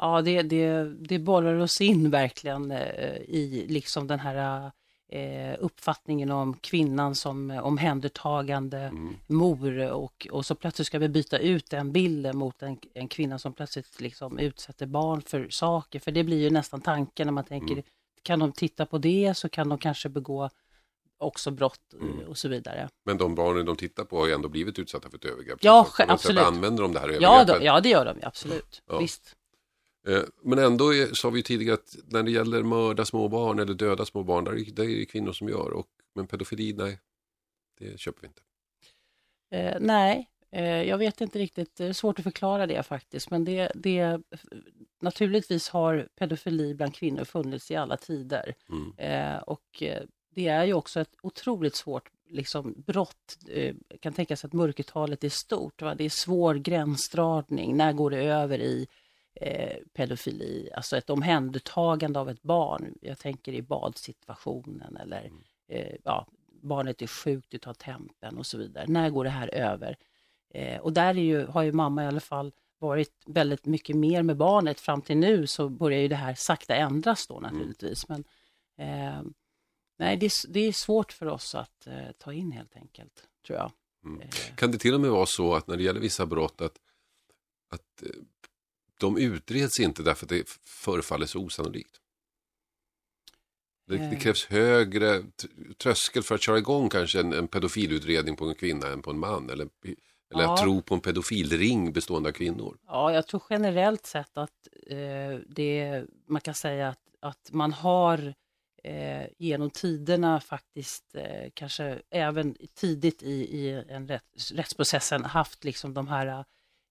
Ja, det, det, det borrar oss in verkligen eh, i liksom den här eh, uppfattningen om kvinnan som eh, omhändertagande Mm. mor och, och så plötsligt ska vi byta ut den bilden mot en, en kvinna som plötsligt liksom utsätter barn för saker. För det blir ju nästan tanken när man tänker, Mm. kan de titta på det så kan de kanske begå också brott eh, Mm. och så vidare. Men de barnen de tittar på har ju ändå blivit utsatta för ett övergrepp. Ja, Så absolut. använder de det här Ja, övergreppet. då, ja, det gör de ju, absolut. Ja. Visst. Eh, Men ändå är, sa vi tidigare att när det gäller mörda små barn eller döda små barn, där är det är det kvinnor som gör. Och, men pedofili, nej, det köper vi inte. Eh, nej, eh, jag vet inte riktigt. Det är svårt att förklara det faktiskt. Men det, det, naturligtvis har pedofili bland kvinnor funnits i alla tider. Mm. Eh, och eh, det är ju också ett otroligt svårt liksom, brott. Eh, kan tänka sig att mörkertalet är stort. Va? Det är svår gränsdragning. När går det över i eh, pedofili? Alltså ett omhändertagande av ett barn. Jag tänker i badsituationen eller eh, ja, barnet är sjukt, du tar tempen och så vidare. När går det här över? Eh, och där är ju, har ju mamma i alla fall varit väldigt mycket mer med barnet. Fram till nu så börjar ju det här sakta ändras då naturligtvis. Men eh, nej, det, är- det är svårt för oss att eh, ta in helt enkelt, tror jag. Mm. Eh, Kan det till och med vara så att när det gäller vissa brott att, att eh, de utreds inte därför att det förefaller så osannolikt? Det, det Eh. krävs högre tröskel för att köra igång kanske en, en pedofilutredning på en kvinna än på en man. Eller, eller Ja. att tro på en pedofilring bestående av kvinnor. Ja, jag tror generellt sett att eh, det, man kan säga att, att man har eh, genom tiderna faktiskt eh, kanske även tidigt i, i en rätt, rättsprocessen haft liksom de här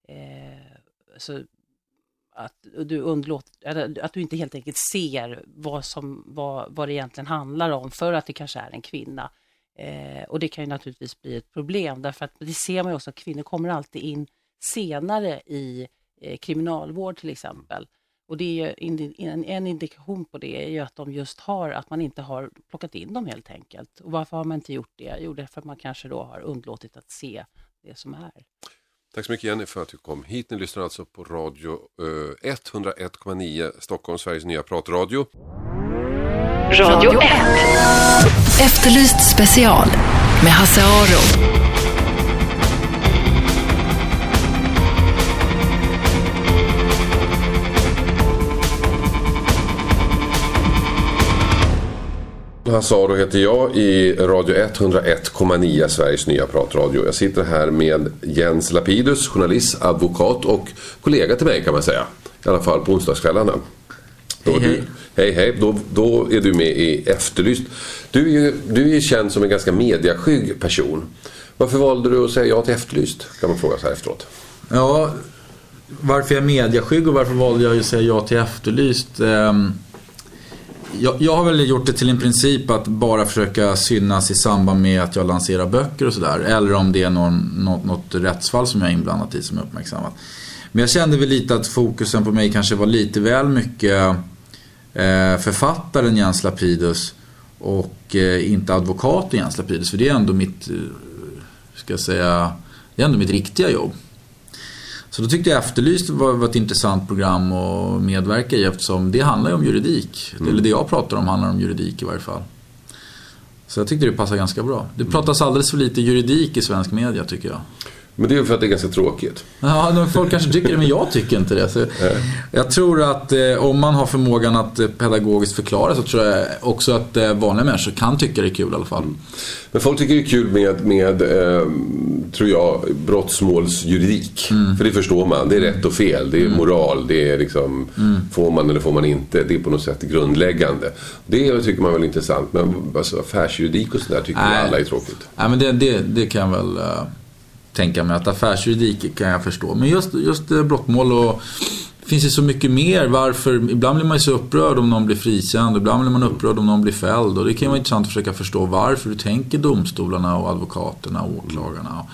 eh, alltså, att du undlåter, att du inte helt enkelt ser vad, som, vad, vad det egentligen handlar om för att det kanske är en kvinna. Eh, och det kan ju naturligtvis bli ett problem därför att det ser man ju också att kvinnor kommer alltid in senare i eh, kriminalvård till exempel. Och det är ju en, en indikation på det är ju att de just har, att man inte har plockat in dem helt enkelt. Och varför har man inte gjort det? Jo, därför att man kanske då har underlåtit att se det som är. Tack så mycket Jenny för att du kom hit. Ni lyssnar alltså på radio eh, 101,9 Stockholm, Sveriges nya pratradio. Radio 1. Efterlyst special med Hasse Aro. Hasse Aro heter jag i Radio 101,9 Sveriges nya pratradio. Jag sitter här med Jens Lapidus, journalist, advokat och kollega till mig kan man säga. I alla fall på onsdagskvällarna. Då Hej, du, hej. hej hej. Då, då är du med i Efterlyst. Du är ju du är känd som en ganska mediaskygg person. Varför valde du att säga ja till Efterlyst? Kan man fråga så här efteråt. Ja, varför jag är mediaskygg och varför valde jag att säga ja till Efterlyst? Ehm, jag, jag har väl gjort det till en princip att bara försöka synas i samband med att jag lanserar böcker och sådär. Eller om det är någon, något, något rättsfall som jag är inblandad i som är uppmärksammat. Men jag kände väl lite att fokusen på mig kanske var lite väl mycket eh, författaren Jens Lapidus och eh, inte advokaten Jens Lapidus. För det är ändå mitt, eh, ska jag säga, det är ändå mitt riktiga jobb. Så då tyckte jag Efterlyst var, var ett intressant program att medverka i eftersom det handlar ju om juridik. Eller det jag pratar om handlar om juridik i varje fall. Så jag tyckte det passade ganska bra. Det pratas alldeles för lite juridik i svensk media tycker jag. Men det är för att det är ganska tråkigt. Ja, folk kanske tycker det, men jag tycker inte det. Så jag tror att eh, om man har förmågan att eh, pedagogiskt förklara så tror jag också att eh, vanliga människor kan tycka det är kul i alla fall. Men folk tycker det är kul med, med eh, tror jag, brottsmålsjuridik. För det förstår man. Det är rätt och fel. Det är moral. Det är liksom, får man eller får man inte. Det är på något sätt grundläggande. Det tycker man väl är intressant. Men alltså, affärsjuridik och sådär tycker Nej. alla är tråkigt. Nej, men det, det, det kan väl eh, tänka mig att affärsjuridik kan jag förstå. Men just, just eh, brottmål och det finns ju så mycket mer. Varför? Ibland blir man ju så upprörd om någon blir frikänd. Ibland blir man upprörd om någon blir fälld. Och det kan vara intressant att försöka förstå varför. Hur tänker domstolarna och advokaterna och åklagarna?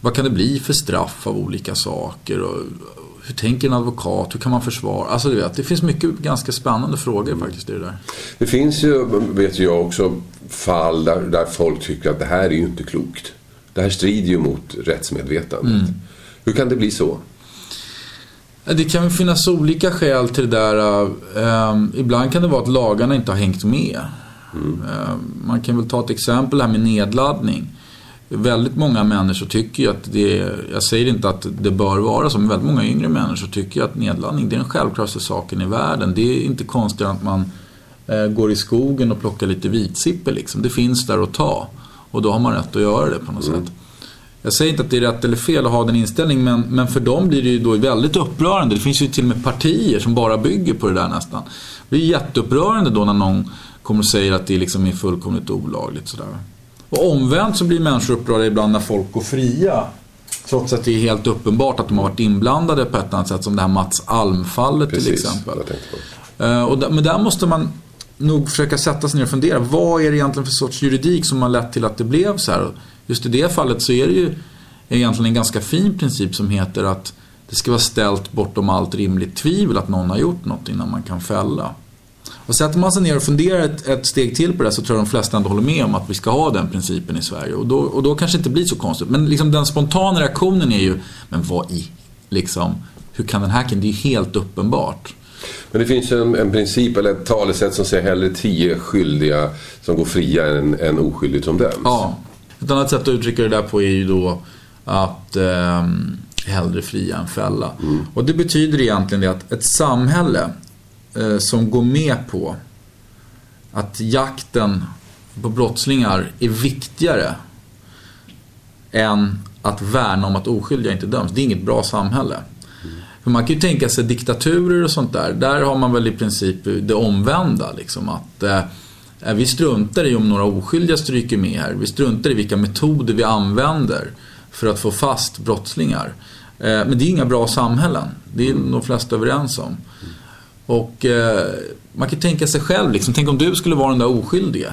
Vad kan det bli för straff av olika saker? Och hur tänker en advokat? Hur kan man försvara? Alltså du vet, det finns mycket ganska spännande frågor faktiskt i det där. Det finns ju, vet jag också, fall där, där folk tycker att det här är ju inte klokt. Det här strider ju mot rättsmedvetandet. Hur kan det bli så? Det kan finnas olika skäl till det där. Ehm, ibland kan det vara att lagarna inte har hängt med. Ehm, man kan väl ta ett exempel här med nedladdning. Väldigt många människor tycker ju att det är, jag säger inte att det bör vara så, men väldigt många yngre människor tycker ju att nedladdning det är den självklaraste saken i världen. Det är inte konstigt att man eh, går i skogen och plockar lite vitsipper liksom. Det finns där att ta. Och då har man rätt att göra det på något sätt. Jag säger inte att det är rätt eller fel att ha den inställningen men, men för dem blir det ju då väldigt upprörande. Det finns ju till och med partier som bara bygger på det där nästan. Det blir jätteupprörande då när någon kommer och säger att det liksom är fullkomligt olagligt. Sådär. Och omvänt så blir människor upprörda ibland när folk går fria. Trots att det är helt uppenbart att de har varit inblandade på ett annat sätt. Som det här Mats Alm-fallet till exempel. Eh, men där måste man nog försöka sätta sig ner och fundera. Vad är det egentligen för sorts juridik som har lett till att det blev så här? Just i det fallet så är det ju egentligen en ganska fin princip som heter att det ska vara ställt bortom allt rimligt tvivel att någon har gjort något innan man kan fälla. Och sätter man sig ner och funderar ett, ett steg till på det så tror jag de flesta ändå håller med om att vi ska ha den principen i Sverige. Och då, och då kanske det inte blir så konstigt. Men liksom den spontana reaktionen är ju, men vad i, liksom, hur kan den här killen, det är ju helt uppenbart. Men det finns ju en, en princip eller ett talesätt som säger hellre tio skyldiga som går fria än en oskyldig som döms. Ja. Ett annat sätt att uttrycka det där på är ju då att eh, hellre fria än fälla. Och det betyder egentligen det att ett samhälle eh, som går med på att jakten på brottslingar är viktigare än att värna om att oskyldiga inte döms. Det är inget bra samhälle. För man kan ju tänka sig diktaturer och sånt där. Där har man väl i princip det omvända. Liksom, att eh, eh, Vi struntar i om några oskyldiga stryker med här. Vi struntar i vilka metoder vi använder för att få fast brottslingar. Eh, men det är inga bra samhällen. Det är de flesta överens om. Och eh, man kan tänka sig själv, liksom, tänk om du skulle vara den där oskyldige.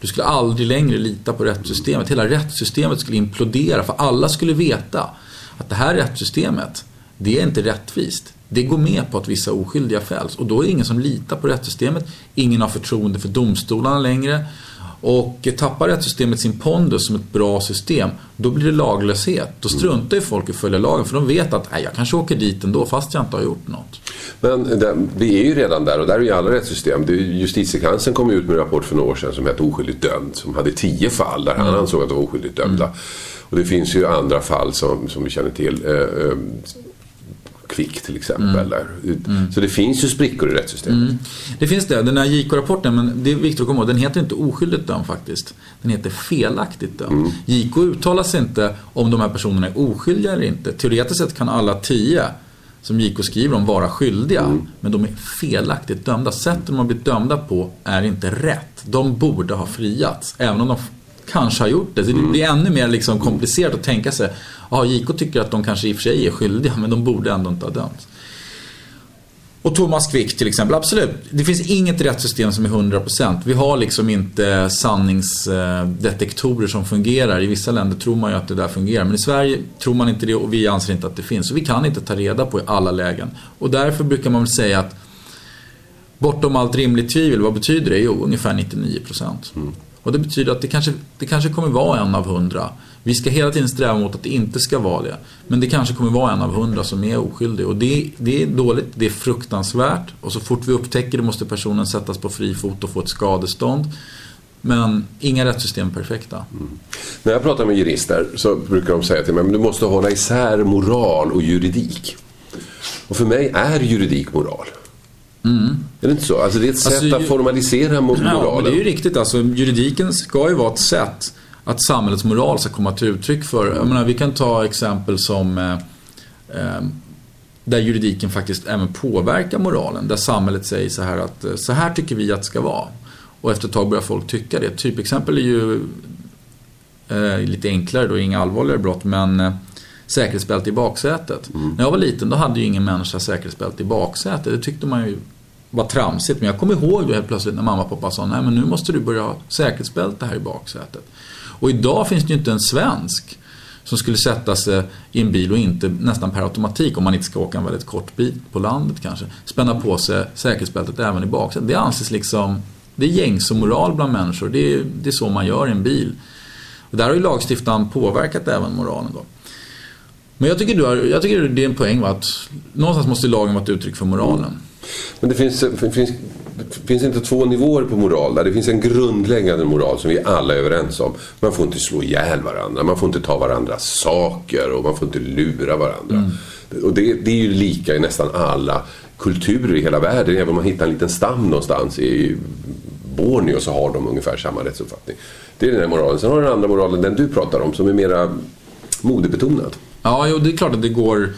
Du skulle aldrig längre lita på rättssystemet. Hela rättssystemet skulle implodera för alla skulle veta att det här rättssystemet, det är inte rättvist. Det går med på att vissa oskyldiga fälls och då är det ingen som litar på rättssystemet. Ingen har förtroende för domstolarna längre. Och tappar rättssystemet sin pondus som ett bra system, då blir det laglöshet. Då struntar ju folk i att följa lagen för de vet att jag kanske åker dit ändå fast jag inte har gjort något. Men det, vi är ju redan där och där är ju alla rättssystem. Justitiekanslern kom ut med en rapport för några år sedan som hette Oskyldigt dömd. Som hade tio fall där han ansåg att de var oskyldigt dömda. Och det finns ju andra fall som, som vi känner till. Eh, Kvick till exempel. Där. Så det finns ju sprickor i rättssystemet. Det finns det, den här JK-rapporten, men det är viktigt att komma ihåg, den heter inte oskyldigt dömd faktiskt. Den heter felaktigt dömd. JK uttalar sig inte om de här personerna är oskyldiga eller inte. Teoretiskt sett kan alla tio som JK skriver om vara skyldiga, men de är felaktigt dömda. Sättet de har blivit dömda på är inte rätt. De borde ha friats, även om de kanske har gjort det. Så det blir ännu mer liksom komplicerat att tänka sig, ja JK tycker att de kanske i och för sig är skyldiga, men de borde ändå inte ha dömts. Och Thomas Quick till exempel, absolut. Det finns inget rättssystem som är 100%. Vi har liksom inte sanningsdetektorer som fungerar. I vissa länder tror man ju att det där fungerar. Men i Sverige tror man inte det och vi anser inte att det finns. Så vi kan inte ta reda på i alla lägen. Och därför brukar man väl säga att bortom allt rimligt tvivel, vad betyder det? Jo, ungefär 99%. Och det betyder att det kanske, det kanske kommer vara en av hundra. Vi ska hela tiden sträva mot att det inte ska vara det. Men det kanske kommer vara en av hundra som är oskyldig. Och det, det är dåligt, det är fruktansvärt. Och så fort vi upptäcker det måste personen sättas på fri fot och få ett skadestånd. Men inga rättssystem är perfekta. Mm. När jag pratar med jurister så brukar de säga till mig att du måste hålla isär moral och juridik. Och för mig är juridik moral. Är det inte så? Alltså det är ett sätt Alltså, att formalisera mo- Ja, men moralen. det är ju riktigt. Alltså, juridiken ska ju vara ett sätt att samhällets moral ska komma till uttryck för. Jag menar, vi kan ta exempel som eh, eh, där juridiken faktiskt även påverkar moralen. Där samhället säger så här att eh, så här tycker vi att det ska vara. Och efter ett tag börjar folk tycka det. Typexempel är ju eh, lite enklare då, inga allvarligare brott, men eh, säkerhetsbälte i baksätet. När jag var liten då hade ju ingen människa säkerhetsbälte i baksätet. Det tyckte man ju var tramsigt. Men jag kommer ihåg då helt plötsligt när mamma och pappa sa nej men nu måste du börja ha säkerhetsbälte här i baksätet. Och idag finns det ju inte en svensk som skulle sätta sig i en bil och inte nästan per automatik, om man inte ska åka en väldigt kort bit på landet kanske, spänna på sig säkerhetsbältet även i baksätet. Det anses liksom, det är gängse moral bland människor. Det är, det är så man gör i en bil. Och där har ju lagstiftaren påverkat även moralen då. Men jag tycker, du har, jag tycker det är en poäng va, att någonstans måste lagen vara ett uttryck för moralen. Men det finns, det finns, det finns inte två nivåer på moral där. Det finns en grundläggande moral som vi alla är överens om. Man får inte slå ihjäl varandra, man får inte ta varandras saker och man får inte lura varandra. Och det, det är ju lika i nästan alla kulturer i hela världen. Även om man hittar en liten stam någonstans i Borneo så har de ungefär samma rättsuppfattning. Det är den här moralen. Sen har den andra moralen, den du pratar om, som är mera modebetonad. Ja, jo, det är klart att det går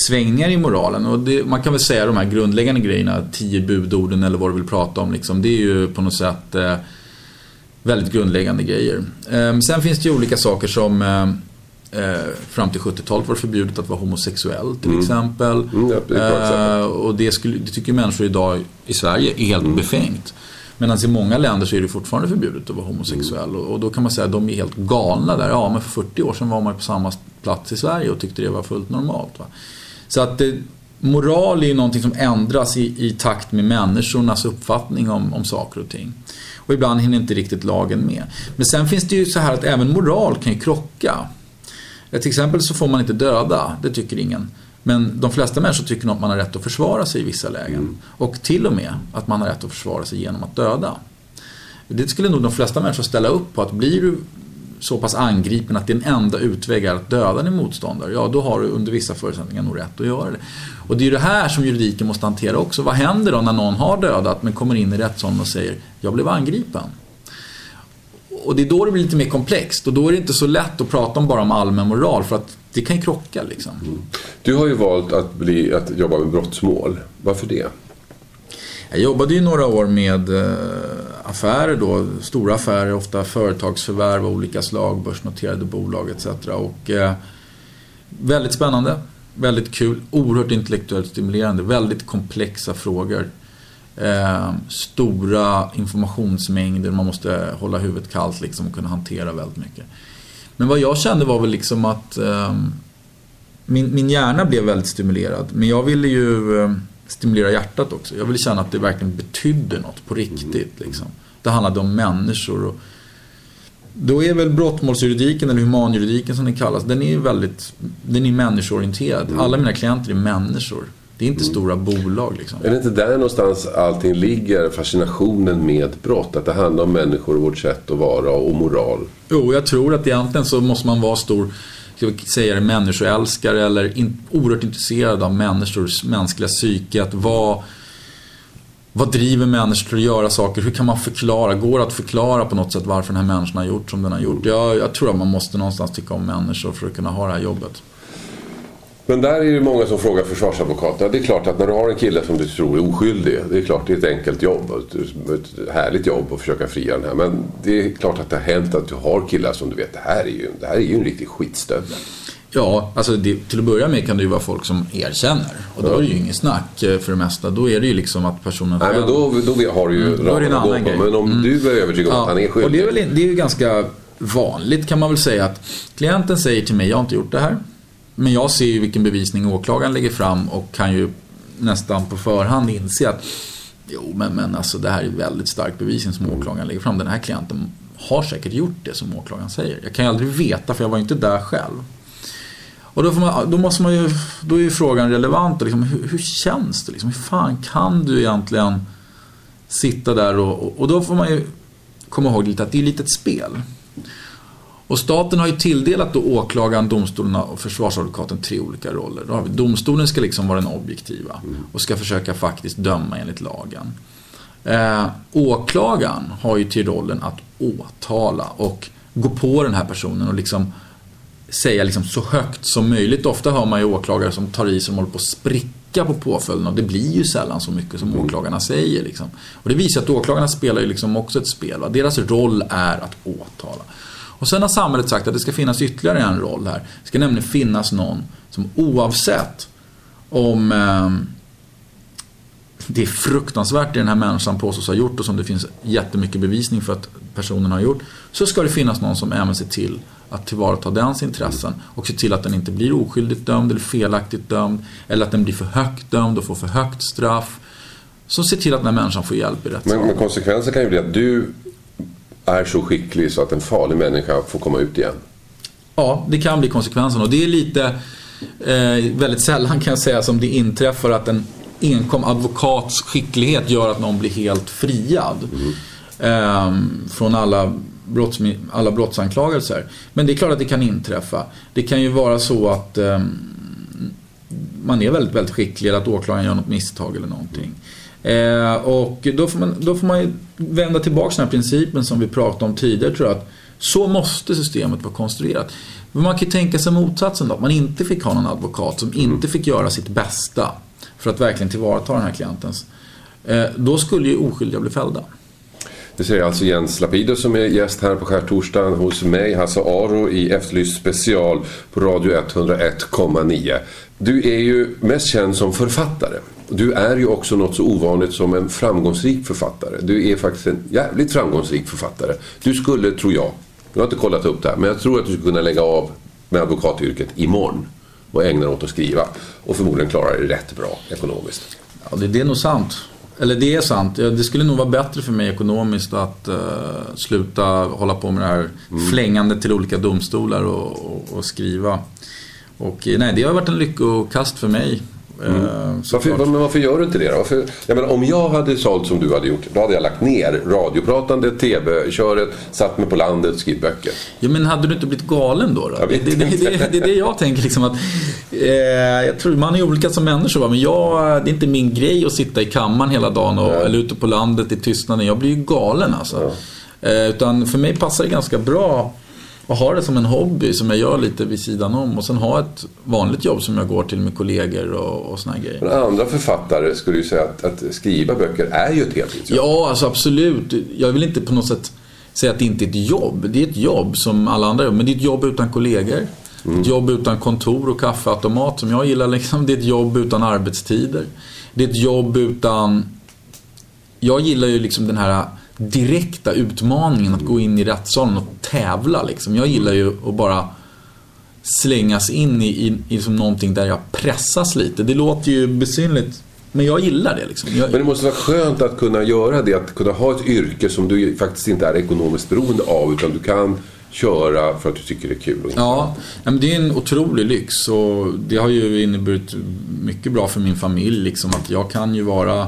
svängningar i moralen. Och det, man kan väl säga de här grundläggande grejerna, tio budorden eller vad du vill prata om. Liksom, det är ju på något sätt eh, väldigt grundläggande grejer. Eh, sen finns det ju olika saker som eh, Eh, fram till 70-talet var det förbjudet att vara homosexuell till mm. exempel. Mm, eh, och det, skulle, det tycker människor idag i Sverige är helt mm. befängt. Medan i många länder så är det fortfarande förbjudet att vara homosexuell. Och, och, då kan man säga att de är helt galna där. Ja, men för 40 år sedan var man på samma plats i Sverige och tyckte det var fullt normalt. Va? Så att det, moral är ju någonting som ändras i, i takt med människornas uppfattning om, om saker och ting. Och ibland hinner inte riktigt lagen med. Men sen finns det ju så här att även moral kan ju krocka. Till exempel så får man inte döda, det tycker ingen. Men de flesta människor tycker nog att man har rätt att försvara sig i vissa lägen. Mm. Och till och med att man har rätt att försvara sig genom att döda. Det skulle nog de flesta människor ställa upp på. Att blir du så pass angripen att din enda utväg är att döda din motståndare, ja då har du under vissa förutsättningar nog rätt att göra det. Och det är ju det här som juridiken måste hantera också. Vad händer då när någon har dödat men kommer in i rättssalen och säger jag blev angripen? Och det är då det blir lite mer komplext och då är det inte så lätt att prata om bara om allmän moral för att det kan ju krocka liksom. Mm. Du har ju valt att, bli, att jobba med brottsmål. Varför det? Jag jobbade ju några år med eh, affärer då, stora affärer, ofta företagsförvärv av olika slag, börsnoterade bolag etc. Och eh, väldigt spännande, väldigt kul, oerhört intellektuellt stimulerande, väldigt komplexa frågor. Eh, stora informationsmängder, man måste hålla huvudet kallt liksom och kunna hantera väldigt mycket. Men vad jag kände var väl liksom att eh, min, min hjärna blev väldigt stimulerad. Men jag ville ju eh, stimulera hjärtat också. Jag ville känna att det verkligen betydde något på riktigt. Liksom. Det handlade om människor. Och, då är väl brottmålsjuridiken, eller humanjuridiken som den kallas, den är väldigt den är människoorienterad. Alla mina klienter är människor. Det är inte mm. stora bolag. Liksom. Är det inte där någonstans allting ligger, fascinationen med brott? Att det handlar om människor och vårt sätt att vara och moral? Jo, jag tror att egentligen så måste man vara stor ska vi säga det, människoälskare eller in, oerhört intresserad av människors mänskliga psyke. Att vad driver människor till att göra saker? Hur kan man förklara? Går det att förklara på något sätt varför den här människan har gjort som den har gjort? Jag, jag tror att man måste någonstans tycka om människor för att kunna ha det här jobbet. Men där är det många som frågar försvarsadvokaterna. Det är klart att när du har en kille som du tror är oskyldig. Det är klart det är ett enkelt jobb. Ett härligt jobb att försöka fria den här. Men det är klart att det har hänt att du har killar som du vet. Det här är ju, det här är ju en riktig skitstövel. Ja, alltså det, till att börja med kan det ju vara folk som erkänner. Och då ja. är det ju inget snack eh, för det mesta. Då är det ju liksom att personen själv... Nej, men då, då har du ju mm, ramen att gå på. Men om mm. du är övertygad om ja, att han är skyldig. Och det är, väl, det är ju ganska vanligt kan man väl säga att klienten säger till mig, jag har inte gjort det här. Men jag ser ju vilken bevisning åklagaren lägger fram och kan ju nästan på förhand inse att jo men, men alltså det här är väldigt stark bevisning som åklagaren lägger fram. Den här klienten har säkert gjort det som åklagaren säger. Jag kan ju aldrig veta för jag var inte där själv. Och då, man, då måste man ju, då är ju frågan relevant. Liksom, hur, hur, känns det? Liksom? Hur fan kan du egentligen sitta där och, och, och då får man ju komma ihåg lite att det är lite ett spel. Och staten har ju tilldelat då åklagaren, domstolen och försvarsadvokaten tre olika roller. Då har vi, domstolen ska liksom vara den objektiva och ska försöka faktiskt döma enligt lagen. Eh, åklagaren har ju till rollen att åtala och gå på den här personen och liksom säga liksom så högt som möjligt. Ofta hör man ju åklagare som tar i som håller på att spricka på påföljden och det blir ju sällan så mycket som åklagarna säger. Liksom. Och det visar att åklagarna spelar ju liksom också ett spel. Va? Deras roll är att åtala. Och sen har samhället sagt att det ska finnas ytterligare en roll här. Det ska nämligen finnas någon som oavsett om eh, det är fruktansvärt det den här människan påstås ha gjort och som det finns jättemycket bevisning för att personen har gjort. Så ska det finnas någon som även ser till att tillvarata dens intressen och se till att den inte blir oskyldigt dömd eller felaktigt dömd eller att den blir för högt dömd och får för högt straff. Som ser till att den här människan får hjälp i rättssalen. Men, men konsekvensen kan ju bli att du är så skicklig så att en farlig människa får komma ut igen. Ja, det kan bli konsekvensen och det är lite eh, väldigt sällan kan jag säga som det inträffar att en enkom advokats skicklighet gör att någon blir helt friad. Mm. Eh, från alla, brotts, alla brottsanklagelser. Men det är klart att det kan inträffa. Det kan ju vara så att eh, man är väldigt, väldigt skicklig eller att åklagaren gör något misstag eller någonting. Eh, och då får, man, då får man ju vända tillbaka till den här principen som vi pratade om tidigare tror jag. Att så måste systemet vara konstruerat. Men man kan ju tänka sig motsatsen då. Att man inte fick ha någon advokat som inte fick göra sitt bästa för att verkligen tillvarata den här klientens. Eh, då skulle ju oskyldiga bli fällda. Det säger alltså Jens Lapidus som är gäst här på skärtorsdagen hos mig, Hasse Aro i Efterlyst special på Radio 101,9. Du är ju mest känd som författare. Du är ju också något så ovanligt som en framgångsrik författare. Du är faktiskt en jävligt framgångsrik författare. Du skulle, tror jag, jag har inte kollat upp det här, men jag tror att du skulle kunna lägga av med advokatyrket imorgon och ägna dig åt att skriva. Och förmodligen klara dig rätt bra ekonomiskt. Ja, det, det är nog sant. Eller det är sant. Det skulle nog vara bättre för mig ekonomiskt att uh, sluta hålla på med det här mm. flängandet till olika domstolar och, och, och, skriva. Och nej, det har varit en lyckokast för mig. Mm. Eh, varför, men varför gör du inte det då? Varför, jag menar, om jag hade sålt som du hade gjort, då hade jag lagt ner radiopratande, tv-köret, satt mig på landet skrivit böcker. Ja, men hade du inte blivit galen då? då? Det, det, det, det, är det jag tänker liksom att... Eh, jag tror man är olika som människor, va? men jag, det är inte min grej att sitta i kammaren hela dagen och, eller ute på landet i tystnaden. Jag blir ju galen alltså. Ja. Eh, utan för mig passar det ganska bra och ha det som en hobby som jag gör lite vid sidan om och sen ha ett vanligt jobb som jag går till med kollegor och, och såna grejer. Men andra författare skulle ju säga att, att skriva böcker är ju ett heltidsjobb. Ja, alltså absolut. Jag vill inte på något sätt säga att det inte är ett jobb. Det är ett jobb som alla andra jobb, men det är ett jobb utan kollegor. Mm. Ett jobb utan kontor och kaffeautomat som jag gillar. Liksom. Det är ett jobb utan arbetstider. Det är ett jobb utan... Jag gillar ju liksom den här direkta utmaningen att gå in i rättssalen och tävla. Liksom. Jag gillar ju att bara slängas in i, i, i som någonting där jag pressas lite. Det låter ju besynligt men jag gillar det. Liksom. Jag... Men det måste vara skönt att kunna göra det. Att kunna ha ett yrke som du faktiskt inte är ekonomiskt beroende av. Utan du kan köra för att du tycker det är kul. ja, men det är en otrolig lyx. Och det har ju inneburit mycket bra för min familj. Liksom, att jag kan ju vara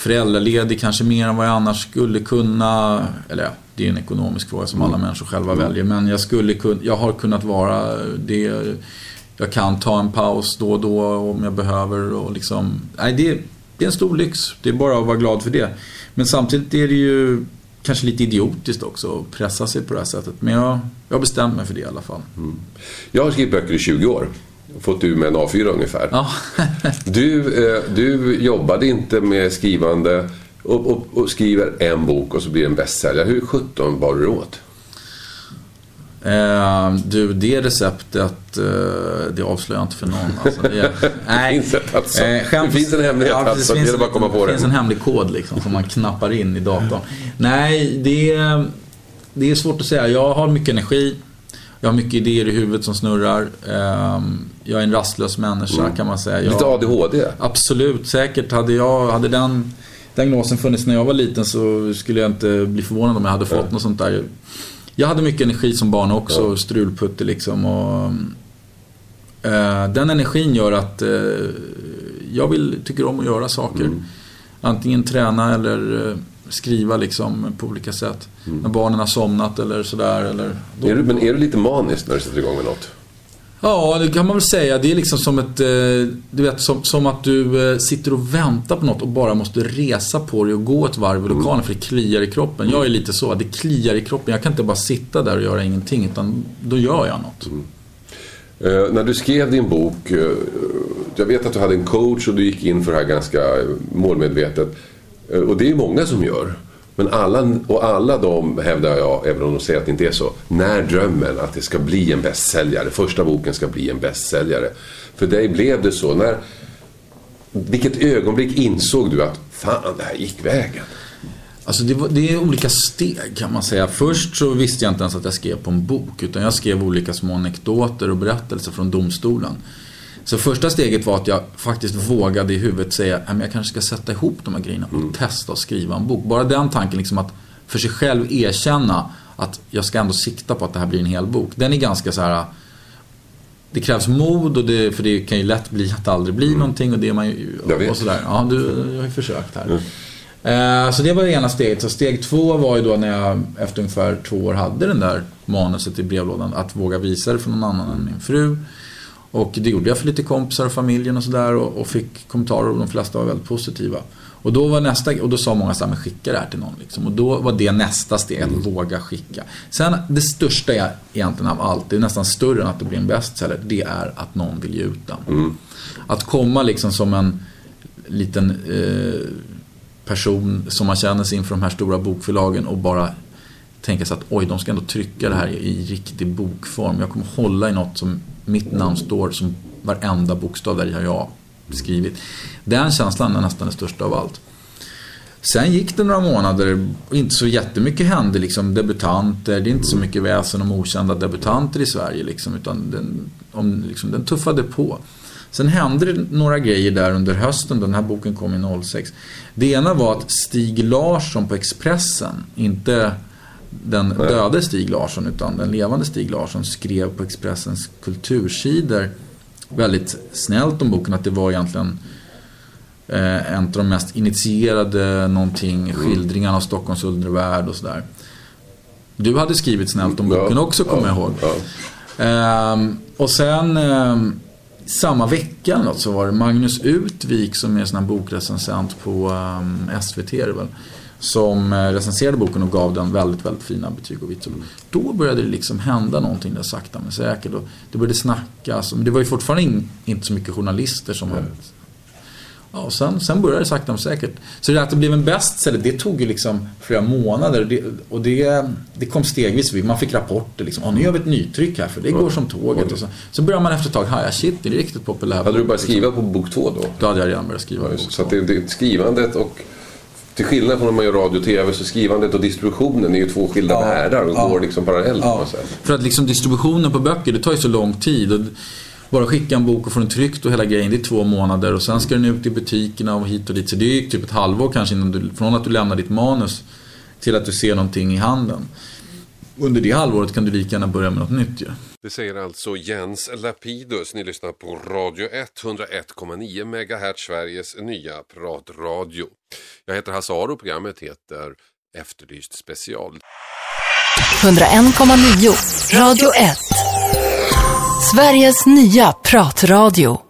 föräldraledig kanske mer än vad jag annars skulle kunna. Eller ja, det är en ekonomisk fråga som alla mm. människor själva mm. väljer. Men jag, skulle, jag har kunnat vara det. Jag kan ta en paus då och då om jag behöver. Och liksom, nej, det, det är en stor lyx. Det är bara att vara glad för det. Men samtidigt är det ju kanske lite idiotiskt också att pressa sig på det här sättet. Men jag, jag har bestämt mig för det i alla fall. Mm. Jag har skrivit böcker i 20 år fått ur med en A4 ungefär. Ja. du, eh, du jobbade inte med skrivande och, och, och, skriver en bok och så blir det en bästsäljare. Hur sjutton bar du åt? Eh, du, det receptet, eh, det avslöjar jag inte för någon. Alltså, det, nej, det, alltså. eh, skäms, det finns en hemlighet ja, alltså. Det, finns, det bara komma på det. finns en hemlig kod liksom, som man knappar in i datorn. Nej, det, det är svårt att säga. Jag har mycket energi. Jag har mycket idéer i huvudet som snurrar. Ehm, jag är en rastlös människa mm. kan man säga. Jag, Lite ADHD? Absolut, säkert. Hade, jag, hade den diagnosen funnits när jag var liten så skulle jag inte bli förvånad om jag hade fått mm. något sånt där. Jag hade mycket energi som barn också, mm. strulputte liksom. Och, uh, den energin gör att uh, jag vill, tycker om att göra saker. Mm. Antingen träna eller uh, skriva liksom på olika sätt. Mm. När barnen har somnat eller sådär. Eller då... är du, men är du lite manisk när du sätter igång med något? Ja, det kan man väl säga. Det är liksom som ett... Eh, du vet, som, som att du eh, sitter och väntar på något och bara måste resa på dig och gå ett varv i mm. lokalen mm. för det kliar i kroppen. Jag är lite så. Det kliar i kroppen. Jag kan inte bara sitta där och göra ingenting utan då gör jag något. Mm. Uh, när du skrev din bok, uh, jag vet att du hade en coach och du gick in för det här ganska målmedvetet. Eh, och det är många som gör. Men alla, och alla de hävdar jag, även om de säger att det inte är så, när drömmen att det ska bli en bästsäljare. Första boken ska bli en bästsäljare. För dig blev det så. När, vilket ögonblick insåg du att fan, det här gick vägen? Alltså det, var, det, är olika steg kan man säga. Först så visste jag inte ens att jag skrev på en bok. Utan jag skrev olika små anekdoter och berättelser från domstolen. Så första steget var att jag faktiskt vågade i huvudet säga att jag kanske ska sätta ihop de här grejerna och mm. testa att skriva en bok. Bara den tanken liksom att för sig själv erkänna att jag ska ändå sikta på att det här blir en hel bok. Den är ganska så här det krävs mod och det, för det kan ju lätt bli att det aldrig blir mm. någonting och det är man ju... Och, sådär. Ja, du, du har ju försökt här. Mm. Eh, så det var det ena steget. Så steg två var ju då när jag efter ungefär två år hade den där manuset i brevlådan. Att våga visa det för någon annan än min fru. Och det gjorde jag för lite kompisar och familjen och sådär och, och, fick kommentarer och de flesta var väldigt positiva. Och då var nästa, och då sa många så här, men skicka det här till någon liksom. Och då var det nästa steg, att mm. våga skicka. Sen det största är egentligen av allt, det är nästan större än att det blir en bestseller, det är att någon vill ge ut den. Mm. Att komma liksom som en liten eh, person som man känner sig inför de här stora bokförlagen och bara tänka sig att oj, de ska ändå trycka det här i riktig bokform. Jag kommer hålla i något som mitt namn står som varenda bokstav där har jag skrivit. Den känslan är nästan den största av allt. Sen gick det några månader och inte så jättemycket hände liksom debutanter. Det är inte så mycket väsen om okända debutanter i Sverige liksom, utan den, om, liksom, den tuffade på. Sen hände det några grejer där under hösten, den här boken kom i 06. Det ena var att Stig Larsson på Expressen, inte den döde Stig Larsson utan den levande Stig Larsson skrev på Expressens kultursidor väldigt snällt om boken att det var egentligen eh, en av de mest initierade någonting, skildringarna av Stockholms undervärld och sådär. Du hade skrivit snällt om boken ja, också kommer ja, jag ihåg. Ja. Ehm, och sen ehm, samma vecka något, så var det Magnus Utvik som är sån här bokrecensent på um, SVT väl, som eh, recenserade boken och gav den väldigt, väldigt fina betyg och vitsord. Då började det liksom hända någonting där sakta men säkert. Och det började snackas. Men det var ju fortfarande in, inte så mycket journalister som mm. Ja, och sen, sen började det sakta men säkert. Så det att det blev en bestseller, det tog ju liksom flera månader. Det, och det, det kom stegvis. Man fick rapporter liksom. nu gör vi ett nytryck här för det går som tåget. Och så, så började man efter ett tag, ja shit, det är riktigt populärt. Hade du börjat skriva på bok två då? Då hade jag redan börjat skriva ja, bok Så att det, det, skrivandet och till skillnad från när man gör radio och tv så skrivandet och distributionen är ju två skilda ja, världar och ja, går liksom parallellt ja. på något sätt. För att liksom distributionen på böcker, det tar ju så lång tid. Och bara skicka en bok och få den tryckt och hela grejen, det är två månader och sen ska den ut i butikerna och hit och dit. Så det är typ ett halvår kanske innan du, från att du lämnar ditt manus till att du ser någonting i handen. Under det halvåret kan du lika gärna börja med något nytt ju. Det säger alltså Jens Lapidus. Ni lyssnar på Radio 101,9 MHz, Sveriges nya pratradio. Jag heter Hasse Aro, programmet heter Efterlyst special. 101,9 Radio 1 Sveriges nya pratradio